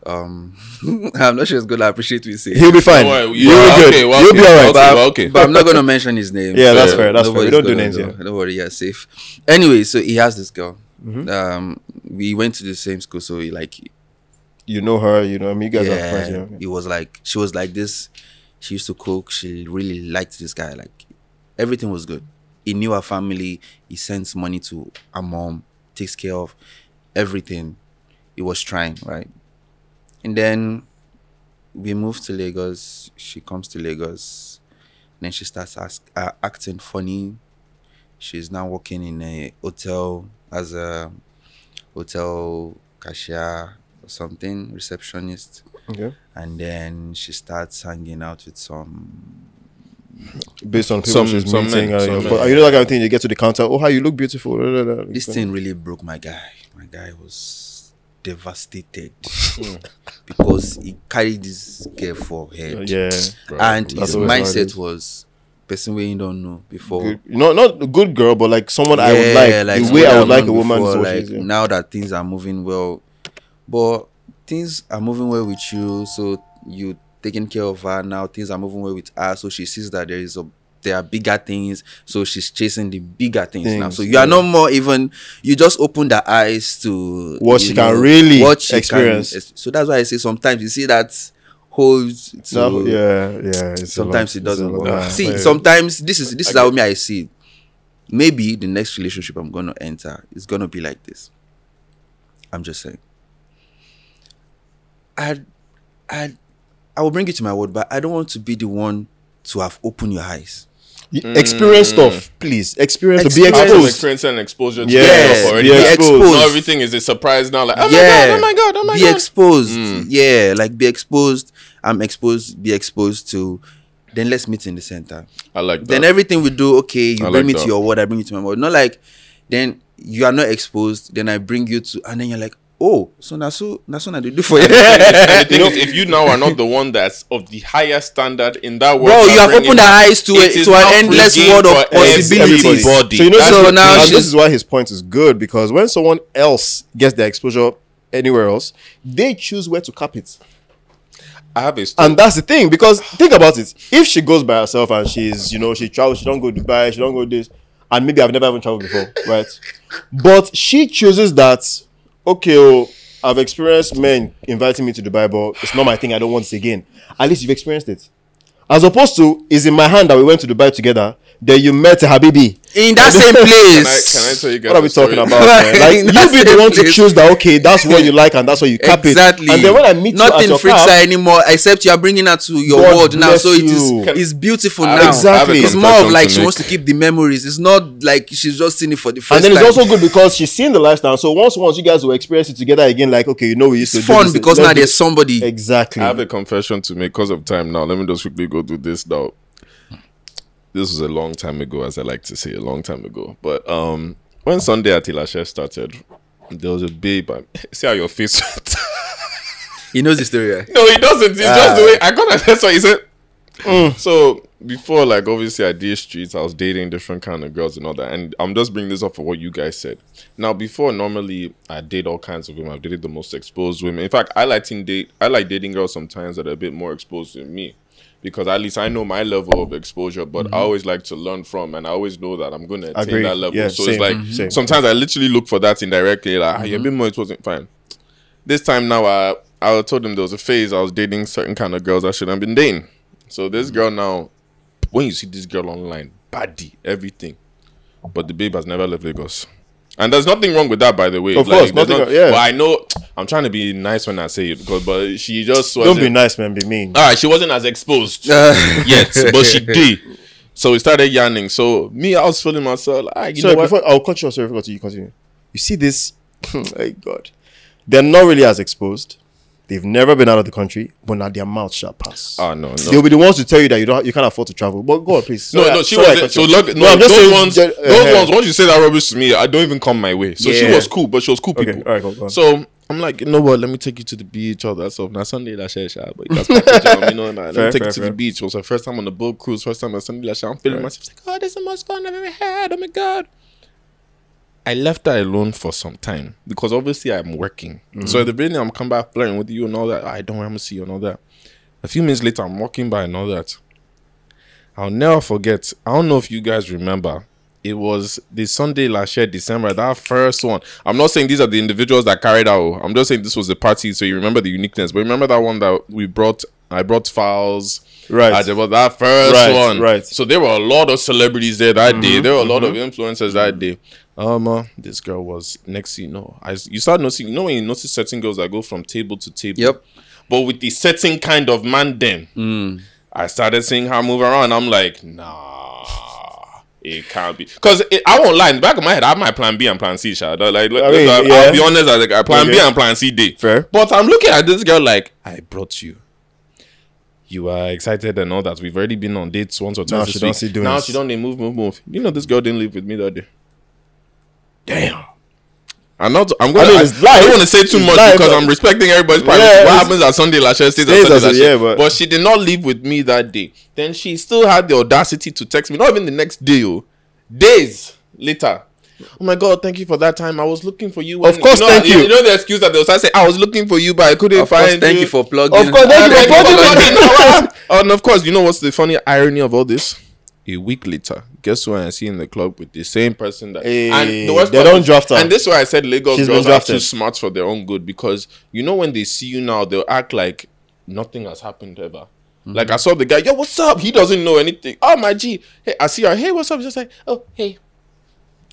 Um, I'm not sure it's gonna appreciate what you say, He'll be fine. Don't worry, You'll yeah, be good. okay, well, You'll okay, be alright. okay, but, well, okay. but I'm not gonna mention his name. Yeah, that's fair, that's fair. We don't do names know. here. Don't worry, yeah, safe. Anyway, so he has this girl. Mm-hmm. Um, we went to the same school, so he like You know her, you know, I mean you guys are friends, you know. it was like she was like this. She used to cook. She really liked this guy. Like everything was good. He knew her family. He sends money to her mom. Takes care of everything. He was trying right, and then we moved to Lagos. She comes to Lagos. Then she starts ask, uh, acting funny. She's now working in a hotel as a hotel cashier or something, receptionist Okay. and then she starts hanging out with some Based on people Some- she's some meeting. men, uh, some you know, men. but you know that kind of thing, you get to the counter, oh how you look beautiful. this thing really broke my guy my guy was devastated because he carried this girl for head Yeah. and That's his always how it mindset is. was person where you don't know before Good. No, not a good girl, but like someone I would Yeah, like. the way I would like a woman before, like yeah. now that things are moving well but things are moving well with you so you taking care of her now things are moving well with her so she sees that there is a there are bigger things so she's chasing the bigger things, now so you are yeah. no more even you just open the eyes to What she can really she experience. so that's why i say sometimes you see that holds No, yeah, yeah. Sometimes lot. it doesn't work. See, sometimes this is this is how me I see. it. Maybe the next relationship I'm gonna enter is gonna be like this. I'm just saying. I, I, I will bring you to my word, but I don't want to be the one to have opened your eyes. Y- hmm. Experience stuff, please. Experience, to be Experience. Out of exposed. experience and exposure to Yes, stuff already. be exposed. Not everything is a surprise now. Like, oh yeah, my god, oh my god, oh my be god. Be exposed. Hmm. Yeah, like be exposed. I'm exposed. Be exposed to. Then let's meet in the center. I like that. then everything we do okay you I bring like me that. to your word i bring you to my word not like then you are not exposed then i bring you to and then you're like oh, so na so na so na dey do for you. And the thing is, if you now are not the one that's of the higher standard in that world, Bro, you have opened it, our eyes to it a, to an endless world of for possibilities. everybody. So you know, So this, now now this is why his point is good because when someone else gets their exposure anywhere else, they choose where to cap it. I have a story. And that's the thing because think about it. If she goes by herself and she's, you know, she travels, she don't go to Dubai, she don't go this, and maybe I've never even traveled before, right? But she chooses that, okay, oh, I've experienced men inviting me to Dubai, but it's not my thing. I don't want it again. At least you've experienced it. As opposed to, is in my hand that we went to Dubai together. Then you met Habibi. In that same can, I, place. can I tell you guys What are we a story? talking about? man? Like you That's be the the one to choose that. Okay, that's what you like, and that's what you cap exactly. it. Exactly. And then when I meet Nothing you at freaks her anymore, except you are bringing her to your God world now. So it is you. it's beautiful I- now. Exactly. I have a It's more of like she make. wants to keep the memories. It's not like she's just seeing it for the first and then it's also good because she's seen the lifestyle. So once once you guys will experience it together again, like okay, you know we used it's to do fun because now there's somebody. exactly. I have a confession to make because of time now. Let me just quickly go through this now. This was a long time ago, as I like to say, a long time ago. But um, when Sunday at Ilashe started, there was a babe. And, see how your face. He knows the story. Right? no, he doesn't. It's Ah. just the way I got. That's what he said. So before, like obviously, I did streets. I was dating different kind of girls and all that. And I'm just bringing this up for what you guys said. Now, before, normally I date all kinds of women. I've dated the most exposed women. In fact, I like to date. I like dating girls sometimes that are a bit more exposed than me. Because at least I know my level of exposure, but I always like to learn from, and I always know that I'm going to attain that level. Yeah, so same. it's like Mhm. Sometimes I literally look for that indirectly. Like, ah, you're a bit more exposed. Fine this time now I I told him there was a phase I was dating certain kind of girls I shouldn't have been dating. So this girl now, when you see this girl online, body, everything, but the babe has never left Lagos. And there's nothing wrong with that, by the way. Of course, nothing not- yeah. But I know I'm trying to be nice when I say it because, but she just Don't be nice, man. Be mean. All right, she wasn't as exposed yet, but she did. So we started yarning. So me, I was feeling myself. Like, ah, you sorry, know what? before I'll cut you off. Sorry, before you continue. You see this? my God, they're not really as exposed. They've never been out of the country, but now their mouth shall pass. Ah, no, no. They'll be the ones to tell you that you don't, you can't afford to travel. But God, please. No, Sorry, no, she sorry was so look. No, I'm just those saying ones, those uh-huh. ones. Once you say that rubbish to me, I don't even come my way. So she was cool, but she was cool Okay, people. all right, go, go on. So I'm like, you know what? Let me take you to the beach, all that stuff. Now Sunday at Ilashe, but that's you know. Nah, let Fair, me take fair, you to fair. the beach. It was her first time on the boat cruise. First time on Sunday at Ilashe. I'm feeling Right. myself. Like, oh, this is the most fun I've ever had. Oh my god. I left her alone for some time because obviously I'm working. Mm-hmm. So at the beginning, I'm come back flirting with you and all that. I don't want to see you and all that. A few minutes later, I'm walking by and all that. I'll never forget. I don't know if you guys remember. It was the Sunday last year, December, that first one. I'm not saying these are the individuals that carried out. I'm just saying this was the party, so you remember the uniqueness. But remember that one that we brought. I brought files. Right. There was that first Right, one. right. So there were a lot of celebrities there that day. There were a lot of influencers that day. Um, uh, this girl was next. You know, I you start noticing. You know when you notice certain girls that go from table to table. Yep. But with the certain kind of man, them. I started seeing her move around. I'm like, nah, it can't be. Because I won't lie. In the back of my head, I have my plan B and plan C. Sha. Like, like, mean, I'll be honest. I, like, plan B and plan C day. Fair. But I'm looking at this girl like, I brought you. You are excited and all that. We've already been on dates once or twice. Now this she don't week. see doing Now this. she don't. They move, move, move. You know, this girl didn't live with me that day. Damn. I'm not. I'm gonna. I I, mean, it's I don't want to say too much live, because I'm respecting everybody's privacy. Yeah, what happens at Sunday last year stays at Sunday as last year. yeah, but- but she did not live with me that day. Then she still had the audacity to text me. Not even the next day, oh, days later. Oh my god! Thank you for that time. I was looking for you. Of course, know, thank you. You know the excuse that they was say, "I was looking for you, but I couldn't Of course, find thank you." you for plugging. Of course, thank you for plugging. and of course, you know what's the funny irony of all this? A week later, guess who I see in the club with the same person that Hey, and the worst they don't is- draft her. And this is why I said Lagos She's girls are too smart for their own good because you know when they see you now, they'll act like nothing has happened ever. Like I saw the guy, yo, what's up? He doesn't know anything. Oh my G, hey, I see her. Hey, what's up? He's just like, oh, hey.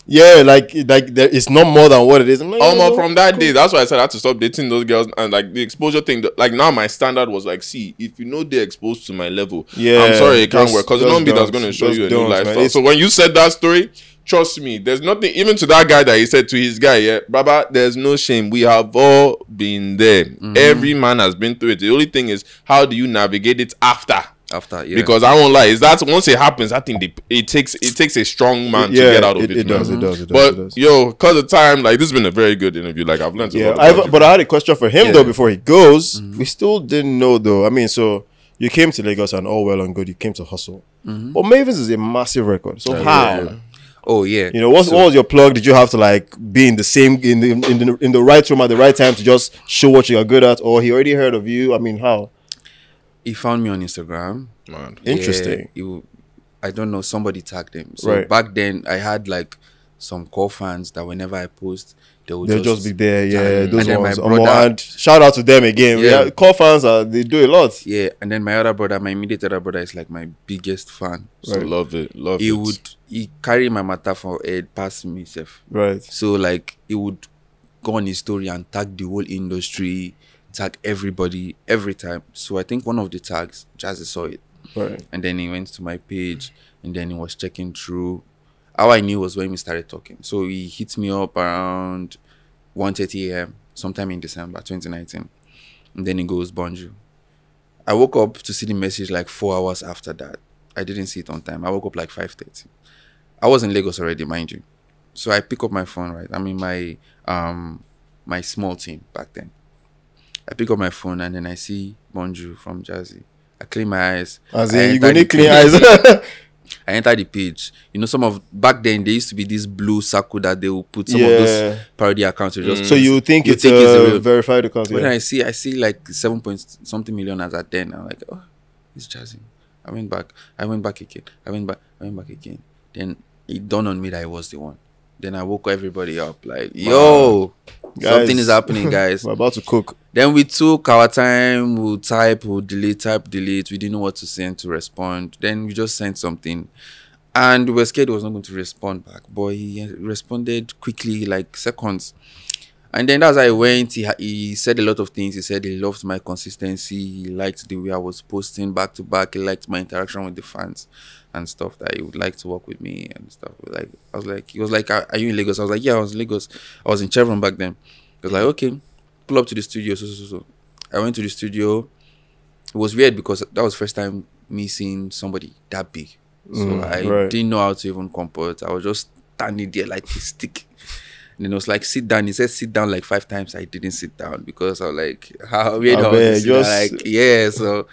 Yeah, like like there, it's not more than what it is. Like, Um, oh, from that day, that's why I said I had to stop dating those girls and like the exposure thing. Like now, my standard was like, see, if you know they're exposed to my level, Yeah, I'm sorry, it can't work because just nobody that's going to show you a new lifestyle. So when you said that story, trust me, there's nothing. Even to that guy that he said to his guy, yeah, Baba, there's no shame. We have all been there. Mm-hmm. Every man has been through it. The only thing is, how do you navigate it after? After yeah, Because I won't lie, is that once it happens, I think they, it takes it takes a strong man to yeah, get out of it, it. it does, it does, it does, it But does. yo, cause of time, like this has been a very good interview. Like I've learned a Yeah, lot. I've, but I had a question for him Yeah. though before he goes. Mm-hmm. We still didn't know though. I mean, so you came to Lagos and all well and good. You came to hustle, Mm-hmm. but Mavin's is a massive record. So how? yeah. oh yeah, You know, what, So- what was your plug? Did you have to like be in the same in the, in the in the right room at the right time to just show what you are good at, or he already heard of you? I mean, how? He found me on Instagram. Man. Interesting. Yeah, you, I don't know. Somebody tagged him. So Right. back then, I had like some core fans that whenever I post, they would They'll just, be there. Yeah, tag those and then ones. my brother, and shout out to them again. Yeah. Yeah, core fans are they do a lot. yeah, and then my other brother, my immediate other brother, is like my biggest fan. So Right. love it, love He it. He would he carry my matter for head past me, self. Right. So like he would go on his story and tag the whole industry, tag everybody every time. So I think one of the tags, Jazzy saw it. Right. And then he went to my page and then he was checking through. How I knew was when we started talking. So he hit me up around 1.30 a.m. sometime in December 2019. And then he goes, Bonjour. I woke up to see the message like four hours after that. I didn't see it on time. I woke up like 5.30. I was in Lagos already, mind you. So I pick up my phone, right? I'm in my um my small team back then. I pick up my phone and then I see Bonju from Jazzy. I clean my eyes. As in, you enter go the clean page. eyes. I enter the page. You know, some of back then there used to be this blue circle that they will put some of those parody accounts. Just So you think You it's think it's a real- verified account? When Yeah. I see, I see like seven point something million as at then. I'm like, oh, it's Jazzy. I went back. I went back again. I went back. I went back again. Then it dawned on me that I was the one. Then I woke everybody up like, yo, something is happening, guys. We're about to cook. Then we took our time, we'll type, we'll delete, type, delete. We didn't know what to send to respond. Then we just sent something. And we were scared he was not going to respond back. But he responded quickly, like seconds. And then how I went. He, he said a lot of things. He said he loved my consistency. He liked the way I was posting back to back. He liked my interaction with the fans and stuff that he would like to work with me and stuff. Like I was like, he was like, are are you in Lagos? I was like, yeah, I was in Lagos. I was in Chevron back then. He was like, okay, pull up to the studio. So, so, so. I went to the studio. It was weird because that was first time me seeing somebody that big. So Mm, I right. didn't know how to even comport. I was just standing there like a stick. And then it was like, sit down. He said, sit down like five times. I didn't sit down because I was like, how weird I was bet, to sit down, just- like, yeah. So,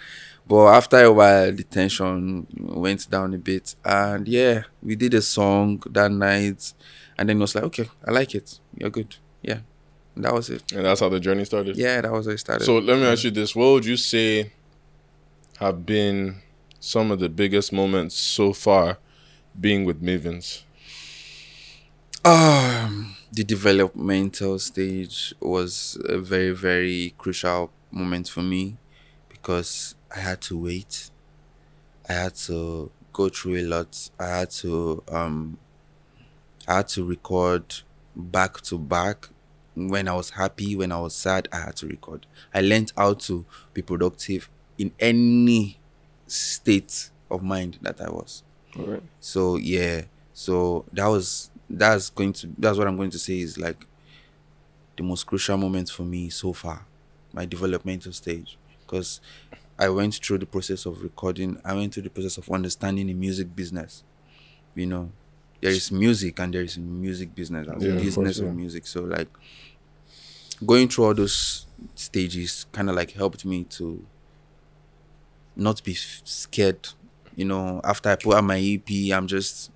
but after a while, the tension went down a bit. And yeah, we did a song that night. And then it was like, okay, I like it. You're good. Yeah. That was it. and that's how the journey started. Yeah, that was how it started. So let me ask you this: What would you say have been some of the biggest moments so far being with Mavin's? Um, the developmental stage was a very, very crucial moment for me because I had to wait. I had to go through a lot. I had to um I had to record back to back. When I was happy, when I was sad, I had to record. I learned how to be productive in any state of mind that I was. So yeah, so that was that's going to that's what I'm going to say is like the most crucial moment for me so far, my developmental stage, because I went through the process of recording. I went through the process of understanding the music business. You know, there is music and there is music business, Yeah, of business course, of music. So like going through all those stages kind of like helped me to not be scared. You know, after I put out my EP, I'm just,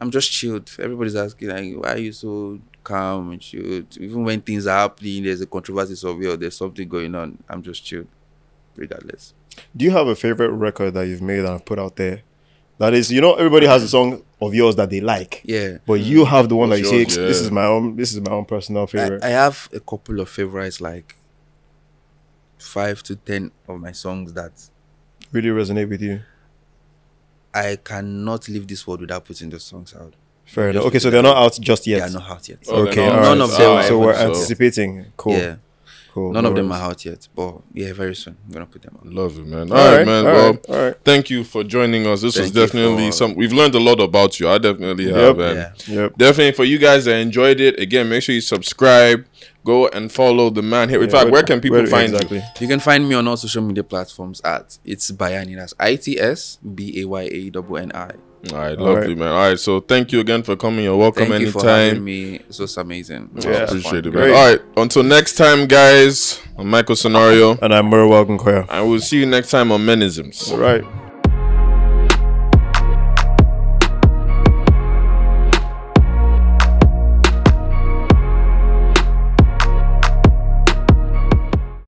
I'm just chilled. Everybody's asking like, why are you so calm and chilled? Even when things are happening, there's a controversy somewhere, or there's something going on. I'm just chilled, regardless. Do you have a favorite record that you've made and put out there? That is, you know, everybody has a song of yours that they like, Yeah, but you have the one What's that you yours? say, "This Yeah. is my own. This is my own personal favorite." I have a couple of favorites, like five to ten of my songs that really resonate with you. I cannot leave this world without putting the songs out. Fair enough. Okay, so they're not out. just yet. They are not out yet. Oh, okay, not all None right. of them so, oh, so we're anticipating. Cool. Yeah, Cool. none no of them worries. are out yet, but yeah, very soon I'm gonna put them out. Love it, man. All All right, right, man. all well, right, all right. thank you for joining us. This was Thank you definitely for- some. We've learned a lot about you. I definitely have. Yep. and Yeah. Yep. Definitely for you guys that enjoyed it. Again, make sure you subscribe. go and follow the man here. In Yeah, fact, where can people where- find exactly? you? You can find me on all social media platforms at it's Bayanni. That's I T S B A Y A N N I. All right, All lovely right. man. All right, so thank you again for coming. You're welcome Thank you for having anytime. me. This was amazing. It I was appreciate fun. it, man. Great. All right, until next time, guys. I'm Michael Sonario, And I'm Murray Welcome Koya. and we'll see you next time on Menisms. All right.